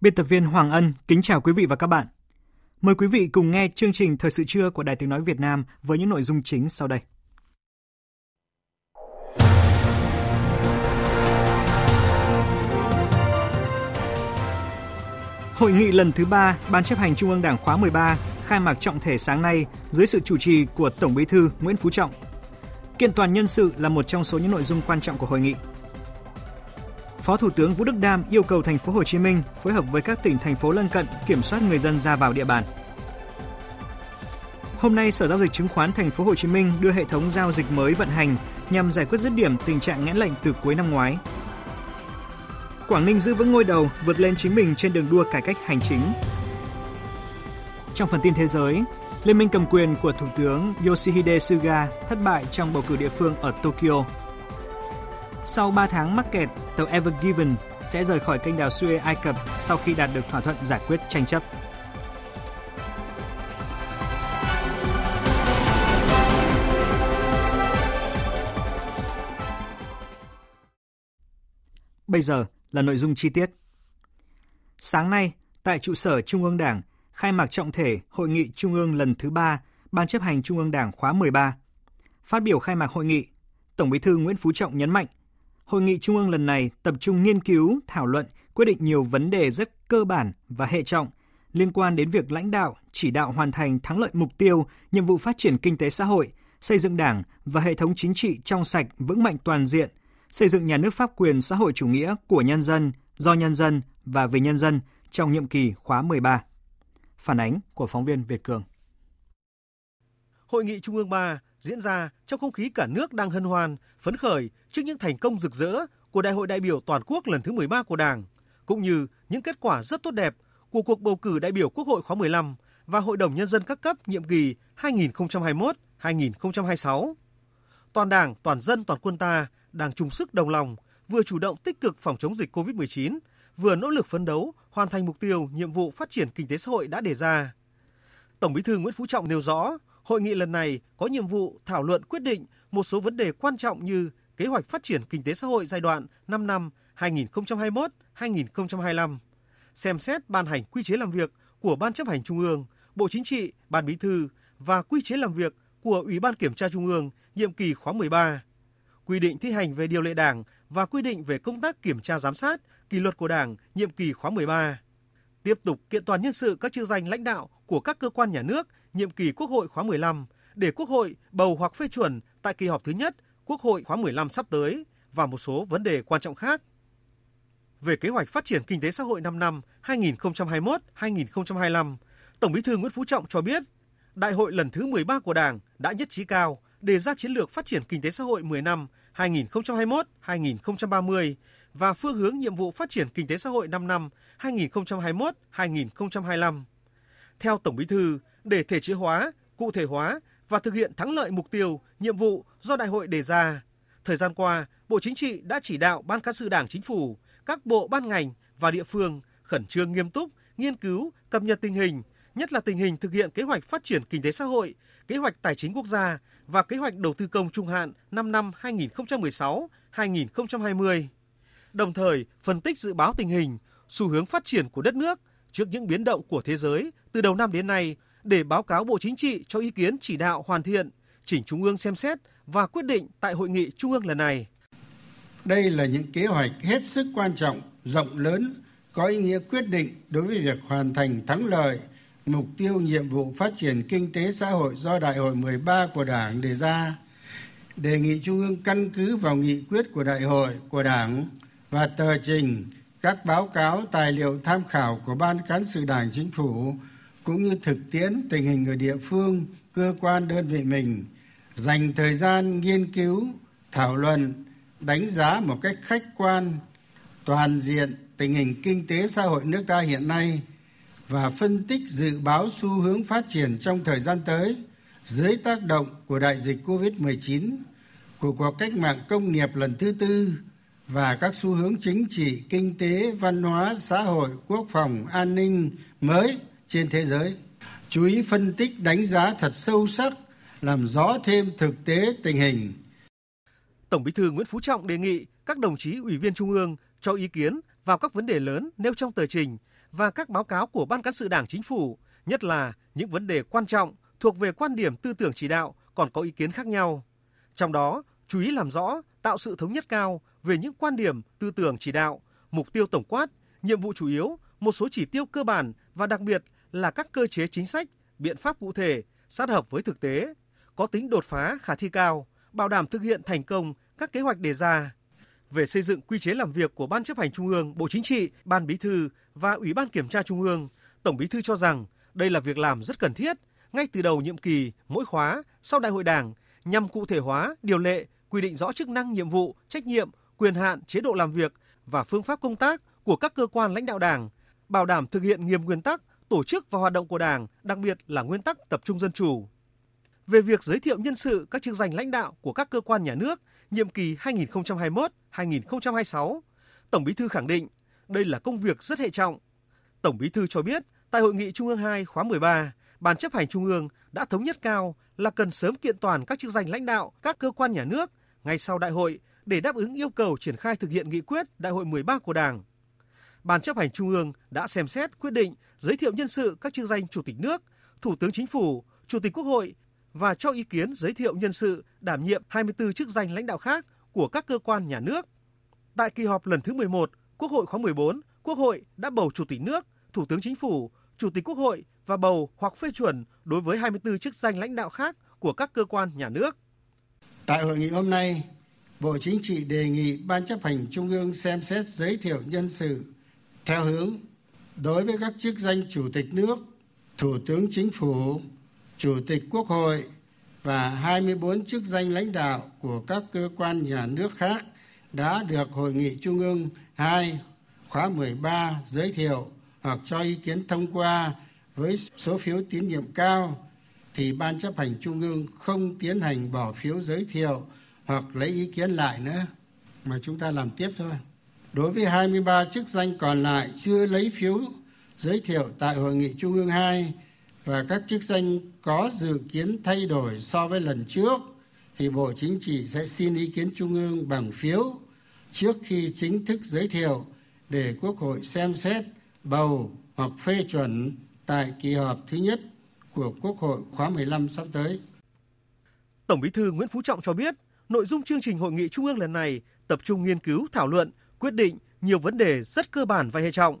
Biên tập viên Hoàng Ân kính chào quý vị và các bạn. Mời quý vị cùng nghe chương trình Thời sự trưa của Đài Tiếng Nói Việt Nam với những nội dung chính sau đây. Hội nghị lần thứ 3 Ban chấp hành Trung ương Đảng khóa 13 khai mạc trọng thể sáng nay dưới sự chủ trì của Tổng Bí thư Nguyễn Phú Trọng. Kiện toàn nhân sự là một trong số những nội dung quan trọng của hội nghị. Phó Thủ tướng Vũ Đức Đam yêu cầu thành phố Hồ Chí Minh phối hợp với các tỉnh thành phố lân cận kiểm soát người dân ra vào địa bàn. Hôm nay, Sở giao dịch chứng khoán thành phố Hồ Chí Minh đưa hệ thống giao dịch mới vận hành nhằm giải quyết dứt điểm tình trạng nghẽn lệnh từ cuối năm ngoái. Quảng Ninh giữ vững ngôi đầu, vượt lên chính mình trên đường đua cải cách hành chính. Trong phần tin thế giới, Liên minh cầm quyền của Thủ tướng Yoshihide Suga thất bại trong bầu cử địa phương ở Tokyo. Sau 3 tháng mắc kẹt, tàu Ever Given sẽ rời khỏi kênh đào Suez Ai Cập sau khi đạt được thỏa thuận giải quyết tranh chấp. Bây giờ là nội dung chi tiết. Sáng nay, tại trụ sở Trung ương Đảng, khai mạc trọng thể Hội nghị Trung ương lần thứ 3, Ban chấp hành Trung ương Đảng khóa 13. Phát biểu khai mạc hội nghị, Tổng Bí thư Nguyễn Phú Trọng nhấn mạnh, Hội nghị Trung ương lần này tập trung nghiên cứu, thảo luận, quyết định nhiều vấn đề rất cơ bản và hệ trọng liên quan đến việc lãnh đạo, chỉ đạo hoàn thành thắng lợi mục tiêu, nhiệm vụ phát triển kinh tế xã hội, xây dựng Đảng và hệ thống chính trị trong sạch, vững mạnh toàn diện, xây dựng nhà nước pháp quyền xã hội chủ nghĩa của nhân dân, do nhân dân và vì nhân dân trong nhiệm kỳ khóa 13. Phản ánh của phóng viên Việt Cường. Hội nghị Trung ương 3 diễn ra trong không khí cả nước đang hân hoan, phấn khởi trước những thành công rực rỡ của Đại hội đại biểu toàn quốc lần thứ 13 của Đảng, cũng như những kết quả rất tốt đẹp của cuộc bầu cử đại biểu Quốc hội khóa 15 và Hội đồng Nhân dân các cấp nhiệm kỳ 2021-2026. Toàn Đảng, toàn dân, toàn quân ta đang chung sức đồng lòng, vừa chủ động tích cực phòng chống dịch COVID-19, vừa nỗ lực phấn đấu hoàn thành mục tiêu nhiệm vụ phát triển kinh tế xã hội đã đề ra. Tổng Bí thư Nguyễn Phú Trọng nêu rõ, hội nghị lần này có nhiệm vụ thảo luận quyết định một số vấn đề quan trọng như kế hoạch phát triển kinh tế xã hội giai đoạn 5 năm 2021-2025, xem xét ban hành quy chế làm việc của Ban chấp hành Trung ương, Bộ Chính trị, Ban Bí thư và quy chế làm việc của Ủy ban Kiểm tra Trung ương nhiệm kỳ khóa 13, quy định thi hành về điều lệ Đảng và quy định về công tác kiểm tra giám sát, kỷ luật của Đảng nhiệm kỳ khóa 13. Tiếp tục kiện toàn nhân sự các chức danh lãnh đạo của các cơ quan nhà nước nhiệm kỳ Quốc hội khóa 15 để Quốc hội bầu hoặc phê chuẩn tại kỳ họp thứ nhất Quốc hội khóa 15 sắp tới và một số vấn đề quan trọng khác. Về kế hoạch phát triển kinh tế xã hội 5 năm 2021-2025, Tổng Bí thư Nguyễn Phú Trọng cho biết, Đại hội lần thứ 13 của Đảng đã nhất trí cao đề ra chiến lược phát triển kinh tế xã hội 10 năm 2021-2030 và phương hướng nhiệm vụ phát triển kinh tế xã hội 5 năm 2021-2025. Theo Tổng Bí thư, để thể chế hóa, cụ thể hóa và thực hiện thắng lợi mục tiêu, nhiệm vụ do đại hội đề ra, thời gian qua, Bộ Chính trị đã chỉ đạo Ban Cán sự Đảng Chính phủ, các bộ ban ngành và địa phương khẩn trương nghiêm túc, nghiên cứu, cập nhật tình hình, nhất là tình hình thực hiện kế hoạch phát triển kinh tế xã hội, kế hoạch tài chính quốc gia và kế hoạch đầu tư công trung hạn 5 năm 2016-2020. Đồng thời, phân tích dự báo tình hình, xu hướng phát triển của đất nước trước những biến động của thế giới từ đầu năm đến nay để báo cáo Bộ Chính trị cho ý kiến chỉ đạo hoàn thiện, chỉnh Trung ương xem xét và quyết định tại hội nghị Trung ương lần này. Đây là những kế hoạch hết sức quan trọng, rộng lớn, có ý nghĩa quyết định đối với việc hoàn thành thắng lợi mục tiêu nhiệm vụ phát triển kinh tế xã hội do Đại hội 13 của Đảng đề ra đề nghị Trung ương căn cứ vào nghị quyết của Đại hội của Đảng và tờ trình các báo cáo tài liệu tham khảo của Ban Cán sự Đảng Chính phủ cũng như thực tiễn tình hình ở địa phương, cơ quan đơn vị mình, dành thời gian nghiên cứu, thảo luận, đánh giá một cách khách quan, toàn diện tình hình kinh tế xã hội nước ta hiện nay và phân tích dự báo xu hướng phát triển trong thời gian tới dưới tác động của đại dịch Covid-19, của cuộc cách mạng công nghiệp lần thứ tư và các xu hướng chính trị, kinh tế, văn hóa, xã hội, quốc phòng, an ninh mới trên thế giới. Chú ý phân tích đánh giá thật sâu sắc, làm rõ thêm thực tế tình hình. Tổng Bí thư Nguyễn Phú Trọng đề nghị các đồng chí ủy viên Trung ương cho ý kiến vào các vấn đề lớn nêu trong tờ trình và các báo cáo của Ban cán sự Đảng Chính phủ, nhất là những vấn đề quan trọng thuộc về quan điểm tư tưởng chỉ đạo còn có ý kiến khác nhau. Trong đó, chú ý làm rõ, tạo sự thống nhất cao về những quan điểm, tư tưởng chỉ đạo, mục tiêu tổng quát, nhiệm vụ chủ yếu, một số chỉ tiêu cơ bản và đặc biệt là các cơ chế chính sách, biện pháp cụ thể, sát hợp với thực tế, có tính đột phá khả thi cao, bảo đảm thực hiện thành công các kế hoạch đề ra. Về xây dựng quy chế làm việc của Ban chấp hành Trung ương, Bộ Chính trị, Ban Bí thư và Ủy ban Kiểm tra Trung ương, Tổng Bí thư cho rằng đây là việc làm rất cần thiết ngay từ đầu nhiệm kỳ, mỗi khóa, sau đại hội đảng nhằm cụ thể hóa, điều lệ, quy định rõ chức năng, nhiệm vụ, trách nhiệm, quyền hạn, chế độ làm việc và phương pháp công tác của các cơ quan lãnh đạo Đảng, bảo đảm thực hiện nghiêm nguyên tắc tổ chức và hoạt động của Đảng, đặc biệt là nguyên tắc tập trung dân chủ. Về việc giới thiệu nhân sự các chức danh lãnh đạo của các cơ quan nhà nước nhiệm kỳ 2021-2026, Tổng Bí thư khẳng định đây là công việc rất hệ trọng. Tổng Bí thư cho biết tại hội nghị Trung ương 2 khóa 13, Ban chấp hành Trung ương đã thống nhất cao là cần sớm kiện toàn các chức danh lãnh đạo các cơ quan nhà nước ngay sau đại hội để đáp ứng yêu cầu triển khai thực hiện nghị quyết Đại hội 13 của Đảng. Ban chấp hành Trung ương đã xem xét quyết định giới thiệu nhân sự các chức danh Chủ tịch nước, Thủ tướng Chính phủ, Chủ tịch Quốc hội và cho ý kiến giới thiệu nhân sự đảm nhiệm 24 chức danh lãnh đạo khác của các cơ quan nhà nước. Tại kỳ họp lần thứ 11, Quốc hội khóa 14, Quốc hội đã bầu Chủ tịch nước, Thủ tướng Chính phủ, Chủ tịch Quốc hội và bầu hoặc phê chuẩn đối với 24 chức danh lãnh đạo khác của các cơ quan nhà nước. Tại hội nghị hôm nay, Bộ Chính trị đề nghị Ban chấp hành Trung ương xem xét giới thiệu nhân sự theo hướng đối với các chức danh Chủ tịch nước, Thủ tướng Chính phủ, Chủ tịch Quốc hội và 24 chức danh lãnh đạo của các cơ quan nhà nước khác đã được Hội nghị Trung ương 2 khóa 13 giới thiệu hoặc cho ý kiến thông qua với số phiếu tín nhiệm cao thì Ban chấp hành Trung ương không tiến hành bỏ phiếu giới thiệu hoặc lấy ý kiến lại nữa mà chúng ta làm tiếp thôi. Đối với 23 chức danh còn lại chưa lấy phiếu giới thiệu tại Hội nghị Trung ương 2 và các chức danh có dự kiến thay đổi so với lần trước thì Bộ Chính trị sẽ xin ý kiến Trung ương bằng phiếu trước khi chính thức giới thiệu để Quốc hội xem xét bầu hoặc phê chuẩn tại kỳ họp thứ nhất của Quốc hội khóa 15 sắp tới. Tổng Bí thư Nguyễn Phú Trọng cho biết, nội dung chương trình hội nghị trung ương lần này tập trung nghiên cứu, thảo luận, quyết định nhiều vấn đề rất cơ bản và hệ trọng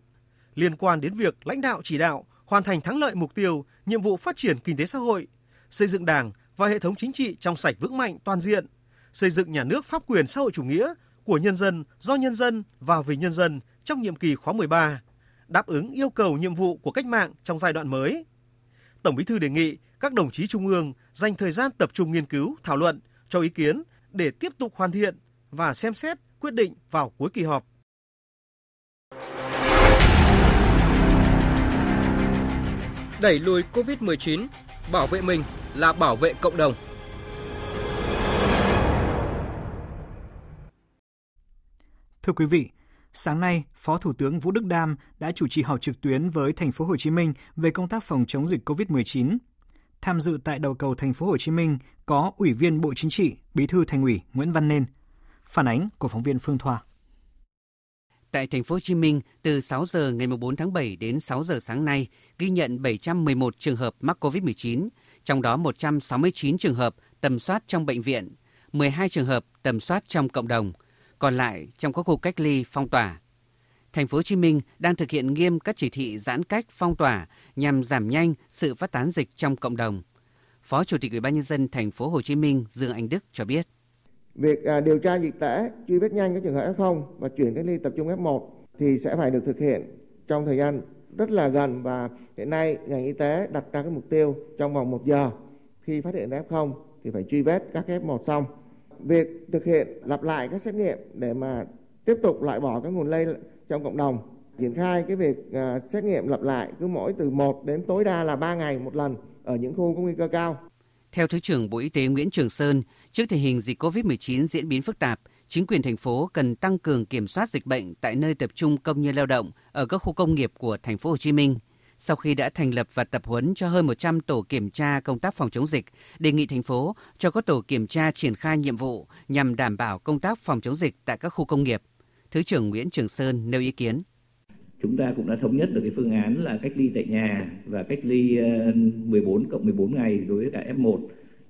liên quan đến việc lãnh đạo chỉ đạo hoàn thành thắng lợi mục tiêu, nhiệm vụ phát triển kinh tế xã hội, xây dựng Đảng và hệ thống chính trị trong sạch vững mạnh toàn diện, xây dựng nhà nước pháp quyền xã hội chủ nghĩa của nhân dân, do nhân dân và vì nhân dân trong nhiệm kỳ khóa 13, đáp ứng yêu cầu nhiệm vụ của cách mạng trong giai đoạn mới. Tổng Bí thư đề nghị các đồng chí trung ương dành thời gian tập trung nghiên cứu, thảo luận, cho ý kiến để tiếp tục hoàn thiện và xem xét quyết định vào cuối kỳ họp. Đẩy lùi COVID-19, bảo vệ mình là bảo vệ cộng đồng. Thưa quý vị, sáng nay, Phó Thủ tướng Vũ Đức Đam đã chủ trì họp trực tuyến với thành phố Hồ Chí Minh về công tác phòng chống dịch COVID-19. Tham dự tại đầu cầu thành phố Hồ Chí Minh có Ủy viên Bộ Chính trị, Bí thư Thành ủy Nguyễn Văn Nên. Phản ánh của phóng viên Phương Thoa. Tại thành phố Hồ Chí Minh, từ 6 giờ ngày 4 tháng 7 đến 6 giờ sáng nay, ghi nhận 711 trường hợp mắc COVID-19, trong đó 169 trường hợp tầm soát trong bệnh viện, 12 trường hợp tầm soát trong cộng đồng, còn lại trong các khu cách ly phong tỏa. Thành phố Hồ Chí Minh đang thực hiện nghiêm các chỉ thị giãn cách phong tỏa nhằm giảm nhanh sự phát tán dịch trong cộng đồng. Phó Chủ tịch Ủy ban nhân dân thành phố Hồ Chí Minh Dương Anh Đức cho biết. Việc à, điều tra dịch tễ, truy vết nhanh các trường hợp F0 và chuyển cách ly tập trung F1 thì sẽ phải được thực hiện trong thời gian rất là gần và hiện nay ngành y tế đặt ra cái mục tiêu trong vòng 1 giờ khi phát hiện F0 thì phải truy vết các F1 xong. Việc thực hiện lặp lại các xét nghiệm để mà tiếp tục loại bỏ các nguồn lây trong cộng đồng triển khai cái việc uh, xét nghiệm lặp lại cứ mỗi từ 1 đến tối đa là 3 ngày một lần ở những khu có nguy cơ cao. Theo Thứ trưởng Bộ Y tế Nguyễn Trường Sơn, trước tình hình dịch COVID-19 diễn biến phức tạp, chính quyền thành phố cần tăng cường kiểm soát dịch bệnh tại nơi tập trung công nhân lao động ở các khu công nghiệp của thành phố Hồ Chí Minh. Sau khi đã thành lập và tập huấn cho hơn 100 tổ kiểm tra công tác phòng chống dịch, đề nghị thành phố cho các tổ kiểm tra triển khai nhiệm vụ nhằm đảm bảo công tác phòng chống dịch tại các khu công nghiệp. Thứ trưởng Nguyễn Trường Sơn nêu ý kiến. Chúng ta cũng đã thống nhất được cái phương án là cách ly tại nhà và cách ly ờ, 14 cộng 14 ngày đối với cả F1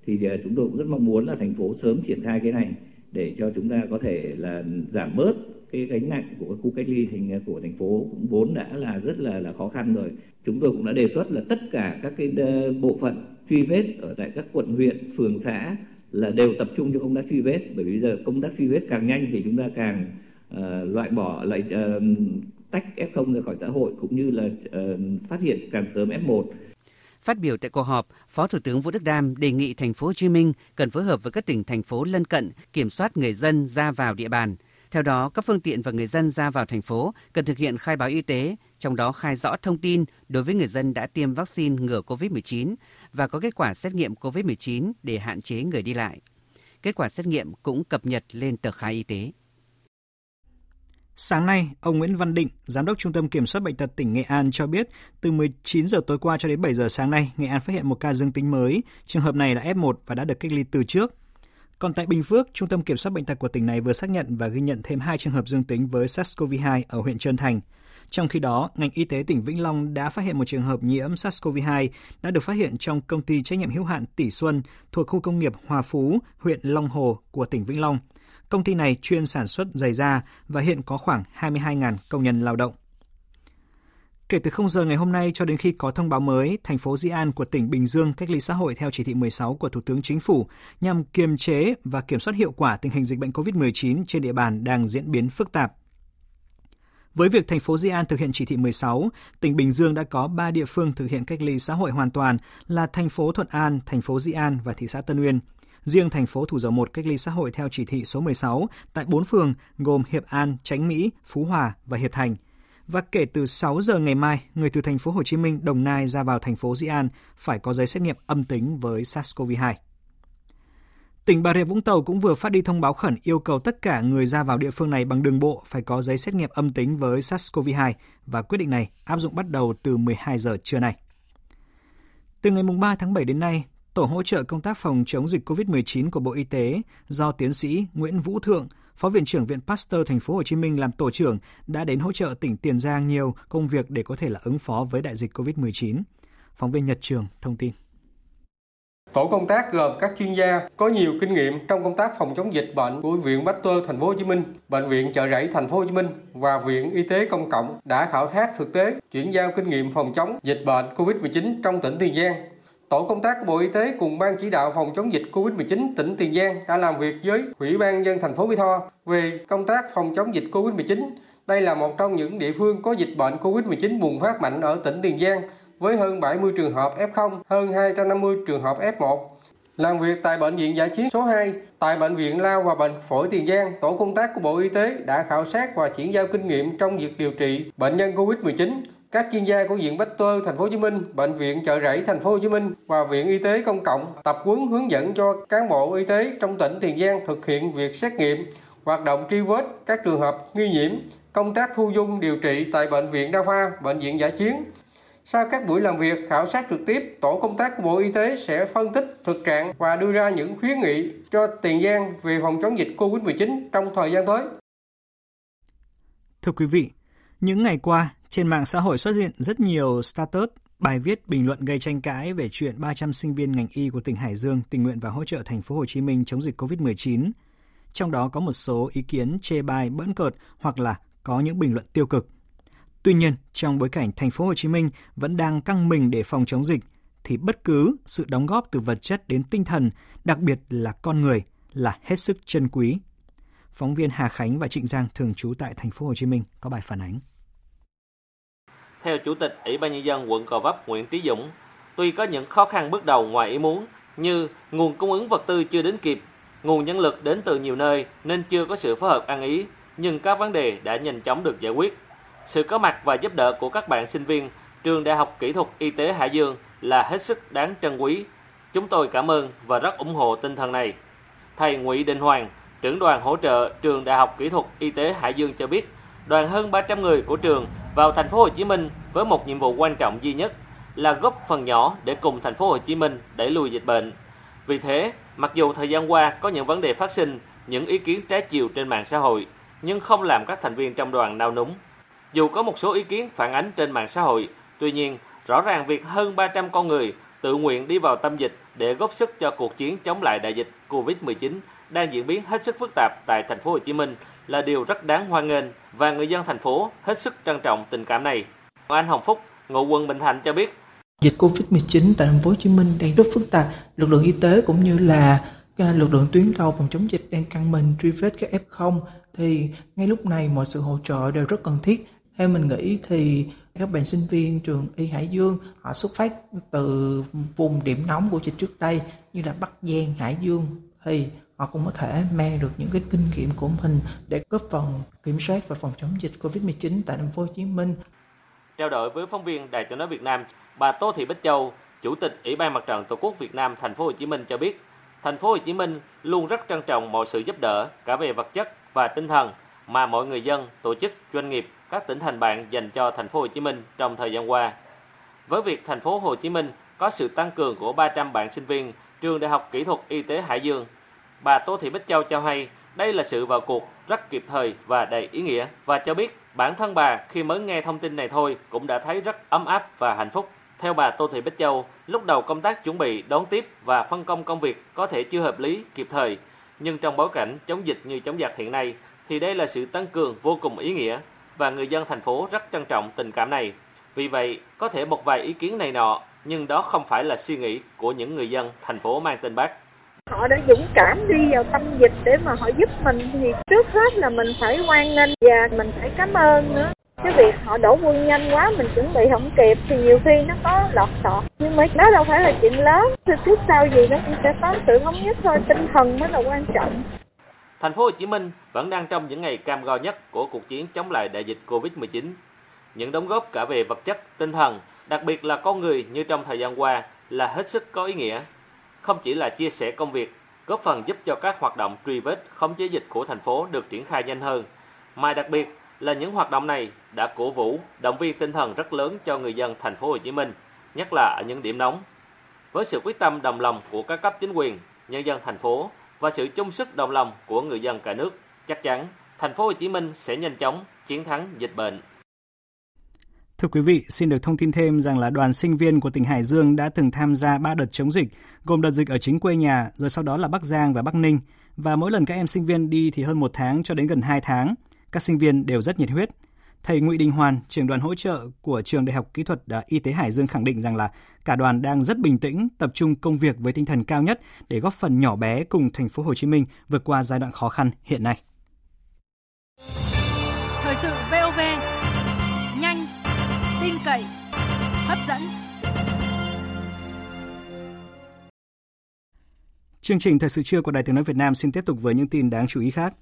thì ờ, chúng tôi cũng rất mong muốn là thành phố sớm triển khai cái này để cho chúng ta có thể là giảm bớt cái gánh nặng của khu cách ly thành ờ, của thành phố. Cũng vốn đã là rất là là khó khăn rồi. Chúng tôi cũng đã đề xuất là tất cả các cái bộ phận truy vết ở tại các quận huyện, phường xã là đều tập trung cho công tác truy vết. Bởi vì bây giờ công tác truy vết càng nhanh thì chúng ta càng uh, loại bỏ lại uh, tách F0 ra khỏi xã hội cũng như là uh, phát hiện càng sớm F1. Phát biểu tại cuộc họp, Phó Thủ tướng Vũ Đức Đam đề nghị thành phố Hồ Chí Minh cần phối hợp với các tỉnh thành phố lân cận kiểm soát người dân ra vào địa bàn. Theo đó, các phương tiện và người dân ra vào thành phố cần thực hiện khai báo y tế, trong đó khai rõ thông tin đối với người dân đã tiêm vaccine ngừa COVID-19 và có kết quả xét nghiệm COVID-19 để hạn chế người đi lại. Kết quả xét nghiệm cũng cập nhật lên tờ khai y tế. Sáng nay, ông Nguyễn Văn Định, Giám đốc Trung tâm Kiểm soát Bệnh tật tỉnh Nghệ An cho biết, từ 19 giờ tối qua cho đến 7 giờ sáng nay, Nghệ An phát hiện một ca dương tính mới. Trường hợp này là F1 và đã được cách ly từ trước. Còn tại Bình Phước, Trung tâm Kiểm soát Bệnh tật của tỉnh này vừa xác nhận và ghi nhận thêm hai trường hợp dương tính với SARS-CoV-2 ở huyện Trơn Thành. Trong khi đó, ngành y tế tỉnh Vĩnh Long đã phát hiện một trường hợp nhiễm SARS-CoV-2 đã được phát hiện trong công ty trách nhiệm hữu hạn Tỷ Xuân thuộc khu công nghiệp Hòa Phú, huyện Long Hồ của tỉnh Vĩnh Long. Công ty này chuyên sản xuất giày da và hiện có khoảng 22.000 công nhân lao động. Kể từ 0 giờ ngày hôm nay cho đến khi có thông báo mới, thành phố Di An của tỉnh Bình Dương cách ly xã hội theo chỉ thị 16 của Thủ tướng Chính phủ nhằm kiềm chế và kiểm soát hiệu quả tình hình dịch bệnh COVID-19 trên địa bàn đang diễn biến phức tạp. Với việc thành phố Di An thực hiện chỉ thị 16, tỉnh Bình Dương đã có 3 địa phương thực hiện cách ly xã hội hoàn toàn là thành phố Thuận An, thành phố Di An và thị xã Tân Uyên. Riêng thành phố Thủ Dầu Một cách ly xã hội theo chỉ thị số 16 tại 4 phường gồm Hiệp An, Chánh Mỹ, Phú Hòa và Hiệp Thành. Và kể từ 6 giờ ngày mai, người từ thành phố Hồ Chí Minh, Đồng Nai ra vào thành phố Di An phải có giấy xét nghiệm âm tính với SARS-CoV-2. Tỉnh Bà Rịa Vũng Tàu cũng vừa phát đi thông báo khẩn yêu cầu tất cả người ra vào địa phương này bằng đường bộ phải có giấy xét nghiệm âm tính với SARS-CoV-2 và quyết định này áp dụng bắt đầu từ 12 giờ trưa nay. Từ ngày 3 tháng 7 đến nay, Tổ hỗ trợ công tác phòng chống dịch COVID-19 của Bộ Y tế do tiến sĩ Nguyễn Vũ Thượng, Phó viện trưởng Viện Pasteur Thành phố Hồ Chí Minh làm tổ trưởng đã đến hỗ trợ tỉnh Tiền Giang nhiều công việc để có thể là ứng phó với đại dịch COVID-19. Phóng viên Nhật Trường thông tin. Tổ công tác gồm các chuyên gia có nhiều kinh nghiệm trong công tác phòng chống dịch bệnh của Viện Pasteur Thành phố Hồ Chí Minh, Bệnh viện Chợ Rẫy Thành phố Hồ Chí Minh và Viện Y tế Công cộng đã khảo sát thực tế, chuyển giao kinh nghiệm phòng chống dịch bệnh COVID-19 trong tỉnh Tiền Giang Tổ công tác của Bộ Y tế cùng Ban chỉ đạo phòng chống dịch COVID-19 tỉnh Tiền Giang đã làm việc với Ủy ban dân thành phố Mỹ Tho về công tác phòng chống dịch COVID-19. Đây là một trong những địa phương có dịch bệnh COVID-19 bùng phát mạnh ở tỉnh Tiền Giang với hơn 70 trường hợp F0, hơn 250 trường hợp F1. Làm việc tại Bệnh viện Giải chiến số 2, tại Bệnh viện Lao và Bệnh phổi Tiền Giang, tổ công tác của Bộ Y tế đã khảo sát và chuyển giao kinh nghiệm trong việc điều trị bệnh nhân COVID-19 các chuyên gia của Viện Pasteur Thành phố Hồ Chí Minh, Bệnh viện Chợ Rẫy Thành phố Hồ Chí Minh và Viện Y tế Công cộng tập huấn hướng dẫn cho cán bộ y tế trong tỉnh Tiền Giang thực hiện việc xét nghiệm, hoạt động truy vết các trường hợp nghi nhiễm, công tác thu dung điều trị tại bệnh viện đa khoa, bệnh viện giải chiến. Sau các buổi làm việc khảo sát trực tiếp, tổ công tác của Bộ Y tế sẽ phân tích thực trạng và đưa ra những khuyến nghị cho Tiền Giang về phòng chống dịch COVID-19 trong thời gian tới. Thưa quý vị, những ngày qua, trên mạng xã hội xuất hiện rất nhiều status, bài viết, bình luận gây tranh cãi về chuyện 300 sinh viên ngành y của tỉnh Hải Dương tình nguyện và hỗ trợ thành phố Hồ Chí Minh chống dịch COVID-19. Trong đó có một số ý kiến chê bai bỡn cợt hoặc là có những bình luận tiêu cực. Tuy nhiên, trong bối cảnh thành phố Hồ Chí Minh vẫn đang căng mình để phòng chống dịch thì bất cứ sự đóng góp từ vật chất đến tinh thần, đặc biệt là con người là hết sức chân quý. Phóng viên Hà Khánh và Trịnh Giang thường trú tại thành phố Hồ Chí Minh có bài phản ánh. Theo Chủ tịch Ủy ban nhân dân quận Gò Vấp Nguyễn Tý Dũng, tuy có những khó khăn bước đầu ngoài ý muốn như nguồn cung ứng vật tư chưa đến kịp, nguồn nhân lực đến từ nhiều nơi nên chưa có sự phối hợp ăn ý, nhưng các vấn đề đã nhanh chóng được giải quyết. Sự có mặt và giúp đỡ của các bạn sinh viên trường Đại học Kỹ thuật Y tế Hải Dương là hết sức đáng trân quý. Chúng tôi cảm ơn và rất ủng hộ tinh thần này. Thầy Nguyễn Đình Hoàng, trưởng đoàn hỗ trợ trường Đại học Kỹ thuật Y tế Hải Dương cho biết, đoàn hơn 300 người của trường vào thành phố Hồ Chí Minh với một nhiệm vụ quan trọng duy nhất là góp phần nhỏ để cùng thành phố Hồ Chí Minh đẩy lùi dịch bệnh. Vì thế, mặc dù thời gian qua có những vấn đề phát sinh, những ý kiến trái chiều trên mạng xã hội, nhưng không làm các thành viên trong đoàn nao núng. Dù có một số ý kiến phản ánh trên mạng xã hội, tuy nhiên, rõ ràng việc hơn 300 con người tự nguyện đi vào tâm dịch để góp sức cho cuộc chiến chống lại đại dịch Covid-19 đang diễn biến hết sức phức tạp tại thành phố Hồ Chí Minh là điều rất đáng hoan nghênh và người dân thành phố hết sức trân trọng tình cảm này. Anh Hồng Phúc, ngụ quận Bình Thạnh cho biết, Dịch Covid-19 tại thành phố Hồ Chí Minh đang rất phức tạp, lực lượng y tế cũng như là à, lực lượng tuyến đầu phòng chống dịch đang căng mình truy vết các F0 thì ngay lúc này mọi sự hỗ trợ đều rất cần thiết. Theo mình nghĩ thì các bạn sinh viên trường Y Hải Dương họ xuất phát từ vùng điểm nóng của dịch trước đây như là Bắc Giang, Hải Dương thì họ cũng có thể mang được những cái kinh nghiệm của mình để góp phần kiểm soát và phòng chống dịch Covid-19 tại thành phố Hồ Chí Minh. Trao đổi với phóng viên Đài Tiếng nói Việt Nam, bà Tô Thị Bích Châu, Chủ tịch Ủy ban Mặt trận Tổ quốc Việt Nam thành phố Hồ Chí Minh cho biết, thành phố Hồ Chí Minh luôn rất trân trọng mọi sự giúp đỡ cả về vật chất và tinh thần mà mọi người dân, tổ chức, doanh nghiệp, các tỉnh thành bạn dành cho thành phố Hồ Chí Minh trong thời gian qua. Với việc thành phố Hồ Chí Minh có sự tăng cường của 300 bạn sinh viên trường Đại học Kỹ thuật Y tế Hải Dương, bà Tô Thị Bích Châu cho hay đây là sự vào cuộc rất kịp thời và đầy ý nghĩa và cho biết bản thân bà khi mới nghe thông tin này thôi cũng đã thấy rất ấm áp và hạnh phúc. Theo bà Tô Thị Bích Châu, lúc đầu công tác chuẩn bị đón tiếp và phân công công việc có thể chưa hợp lý, kịp thời, nhưng trong bối cảnh chống dịch như chống giặc hiện nay thì đây là sự tăng cường vô cùng ý nghĩa và người dân thành phố rất trân trọng tình cảm này. Vì vậy, có thể một vài ý kiến này nọ, nhưng đó không phải là suy nghĩ của những người dân thành phố mang tên Bác. Họ đã dũng cảm đi vào tâm dịch để mà họ giúp mình thì trước hết là mình phải hoan nghênh và mình phải cảm ơn nữa. Cái việc họ đổ quân nhanh quá mình chuẩn bị không kịp thì nhiều khi nó có lọt sọt. Nhưng mà đó đâu phải là chuyện lớn. Thì trước sau gì nó cũng sẽ có sự thống nhất thôi. Tinh thần mới là quan trọng. Thành phố Hồ Chí Minh vẫn đang trong những ngày cam go nhất của cuộc chiến chống lại đại dịch Covid-19. Những đóng góp cả về vật chất, tinh thần, đặc biệt là con người như trong thời gian qua là hết sức có ý nghĩa. Không chỉ là chia sẻ công việc, góp phần giúp cho các hoạt động truy vết khống chế dịch của thành phố được triển khai nhanh hơn, mà đặc biệt là những hoạt động này đã cổ vũ, động viên tinh thần rất lớn cho người dân thành phố Hồ Chí Minh, nhất là ở những điểm nóng. Với sự quyết tâm đồng lòng của các cấp chính quyền, nhân dân thành phố và sự chung sức đồng lòng của người dân cả nước, chắc chắn thành phố Hồ Chí Minh sẽ nhanh chóng chiến thắng dịch bệnh. Thưa quý vị, xin được thông tin thêm rằng là đoàn sinh viên của tỉnh Hải Dương đã từng tham gia 3 đợt chống dịch, gồm đợt dịch ở chính quê nhà, rồi sau đó là Bắc Giang và Bắc Ninh. Và mỗi lần các em sinh viên đi thì hơn một tháng cho đến gần 2 tháng. Các sinh viên đều rất nhiệt huyết. Thầy Ngụy Đình Hoàn, trưởng đoàn hỗ trợ của trường Đại học Kỹ thuật à, Y tế Hải Dương khẳng định rằng là cả đoàn đang rất bình tĩnh, tập trung công việc với tinh thần cao nhất để góp phần nhỏ bé cùng thành phố Hồ Chí Minh vượt qua giai đoạn khó khăn hiện nay. Thời sự tin cậy, hấp dẫn. Chương trình Thời sự trưa của Đài Tiếng Nói Việt Nam xin tiếp tục với những tin đáng chú ý khác.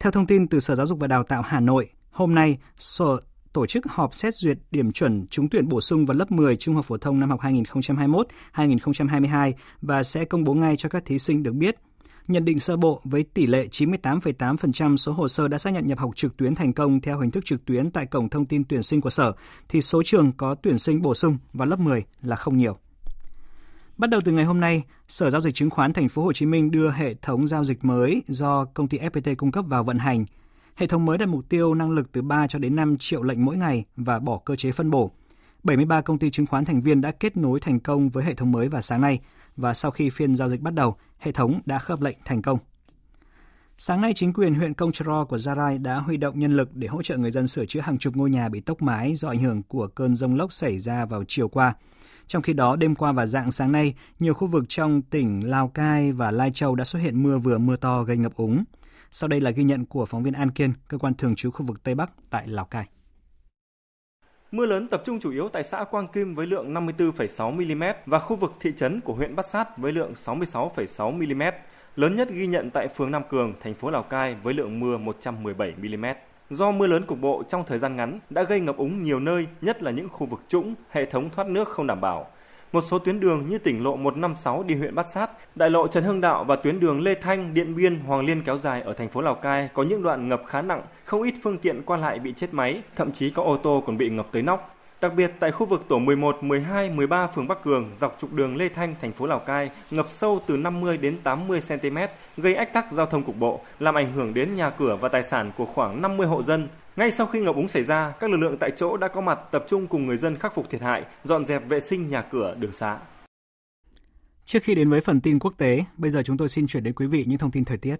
Theo thông tin từ Sở Giáo dục và Đào tạo Hà Nội, hôm nay Sở tổ chức họp xét duyệt điểm chuẩn trúng tuyển bổ sung vào lớp 10 trung học phổ thông năm học 2021-2022 và sẽ công bố ngay cho các thí sinh được biết. Nhận định sơ bộ với tỷ lệ 98,8% số hồ sơ đã xác nhận nhập học trực tuyến thành công theo hình thức trực tuyến tại cổng thông tin tuyển sinh của Sở, thì số trường có tuyển sinh bổ sung vào lớp 10 là không nhiều. Bắt đầu từ ngày hôm nay, Sở Giao dịch Chứng khoán Thành phố Hồ Chí Minh đưa hệ thống giao dịch mới do công ty FPT cung cấp vào vận hành. Hệ thống mới đặt mục tiêu năng lực từ 3 cho đến 5 triệu lệnh mỗi ngày và bỏ cơ chế phân bổ. 73 công ty chứng khoán thành viên đã kết nối thành công với hệ thống mới vào sáng nay và sau khi phiên giao dịch bắt đầu, hệ thống đã khớp lệnh thành công. Sáng nay, chính quyền huyện Công Trò của Gia Rai đã huy động nhân lực để hỗ trợ người dân sửa chữa hàng chục ngôi nhà bị tốc mái do ảnh hưởng của cơn rông lốc xảy ra vào chiều qua. Trong khi đó, đêm qua và dạng sáng nay, nhiều khu vực trong tỉnh Lào Cai và Lai Châu đã xuất hiện mưa vừa mưa to gây ngập úng. Sau đây là ghi nhận của phóng viên An Kiên, cơ quan thường trú khu vực Tây Bắc tại Lào Cai. Mưa lớn tập trung chủ yếu tại xã Quang Kim với lượng 54,6 mm và khu vực thị trấn của huyện Bát Sát với lượng 66,6 mm. Lớn nhất ghi nhận tại phường Nam Cường, thành phố Lào Cai với lượng mưa 117 mm. Do mưa lớn cục bộ trong thời gian ngắn đã gây ngập úng nhiều nơi, nhất là những khu vực trũng, hệ thống thoát nước không đảm bảo. Một số tuyến đường như tỉnh lộ 156 đi huyện Bát Sát, đại lộ Trần Hưng Đạo và tuyến đường Lê Thanh, Điện Biên, Hoàng Liên kéo dài ở thành phố Lào Cai có những đoạn ngập khá nặng, không ít phương tiện qua lại bị chết máy, thậm chí có ô tô còn bị ngập tới nóc. Đặc biệt tại khu vực tổ 11, 12, 13 phường Bắc Cường dọc trục đường Lê Thanh, thành phố Lào Cai ngập sâu từ 50 đến 80 cm, gây ách tắc giao thông cục bộ, làm ảnh hưởng đến nhà cửa và tài sản của khoảng 50 hộ dân. Ngay sau khi ngập úng xảy ra, các lực lượng tại chỗ đã có mặt tập trung cùng người dân khắc phục thiệt hại, dọn dẹp vệ sinh nhà cửa, đường xá. Trước khi đến với phần tin quốc tế, bây giờ chúng tôi xin chuyển đến quý vị những thông tin thời tiết.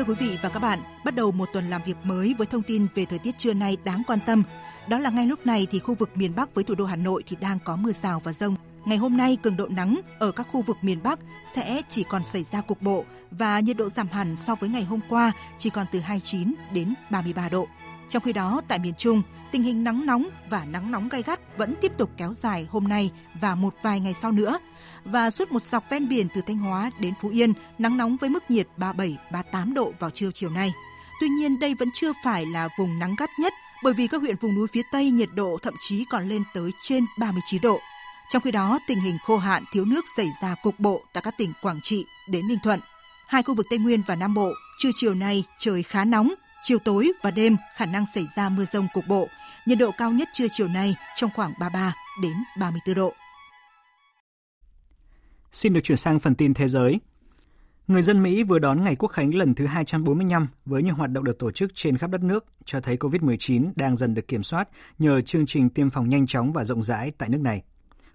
Thưa quý vị và các bạn, bắt đầu một tuần làm việc mới với thông tin về thời tiết trưa nay đáng quan tâm. Đó là ngay lúc này thì khu vực miền Bắc với thủ đô Hà Nội thì đang có mưa rào và rông. Ngày hôm nay cường độ nắng ở các khu vực miền Bắc sẽ chỉ còn xảy ra cục bộ và nhiệt độ giảm hẳn so với ngày hôm qua chỉ còn từ 29 đến 33 độ. Trong khi đó, tại miền Trung, tình hình nắng nóng và nắng nóng gai gắt vẫn tiếp tục kéo dài hôm nay và một vài ngày sau nữa. Và suốt một dọc ven biển từ Thanh Hóa đến Phú Yên, nắng nóng với mức nhiệt 37-38 độ vào trưa chiều nay. Tuy nhiên, đây vẫn chưa phải là vùng nắng gắt nhất bởi vì các huyện vùng núi phía Tây nhiệt độ thậm chí còn lên tới trên 39 độ. Trong khi đó, tình hình khô hạn thiếu nước xảy ra cục bộ tại các tỉnh Quảng Trị đến Ninh Thuận. Hai khu vực Tây Nguyên và Nam Bộ, trưa chiều nay trời khá nóng, chiều tối và đêm khả năng xảy ra mưa rông cục bộ. Nhiệt độ cao nhất trưa chiều nay trong khoảng 33 đến 34 độ. Xin được chuyển sang phần tin thế giới. Người dân Mỹ vừa đón ngày quốc khánh lần thứ 245 với nhiều hoạt động được tổ chức trên khắp đất nước, cho thấy COVID-19 đang dần được kiểm soát nhờ chương trình tiêm phòng nhanh chóng và rộng rãi tại nước này.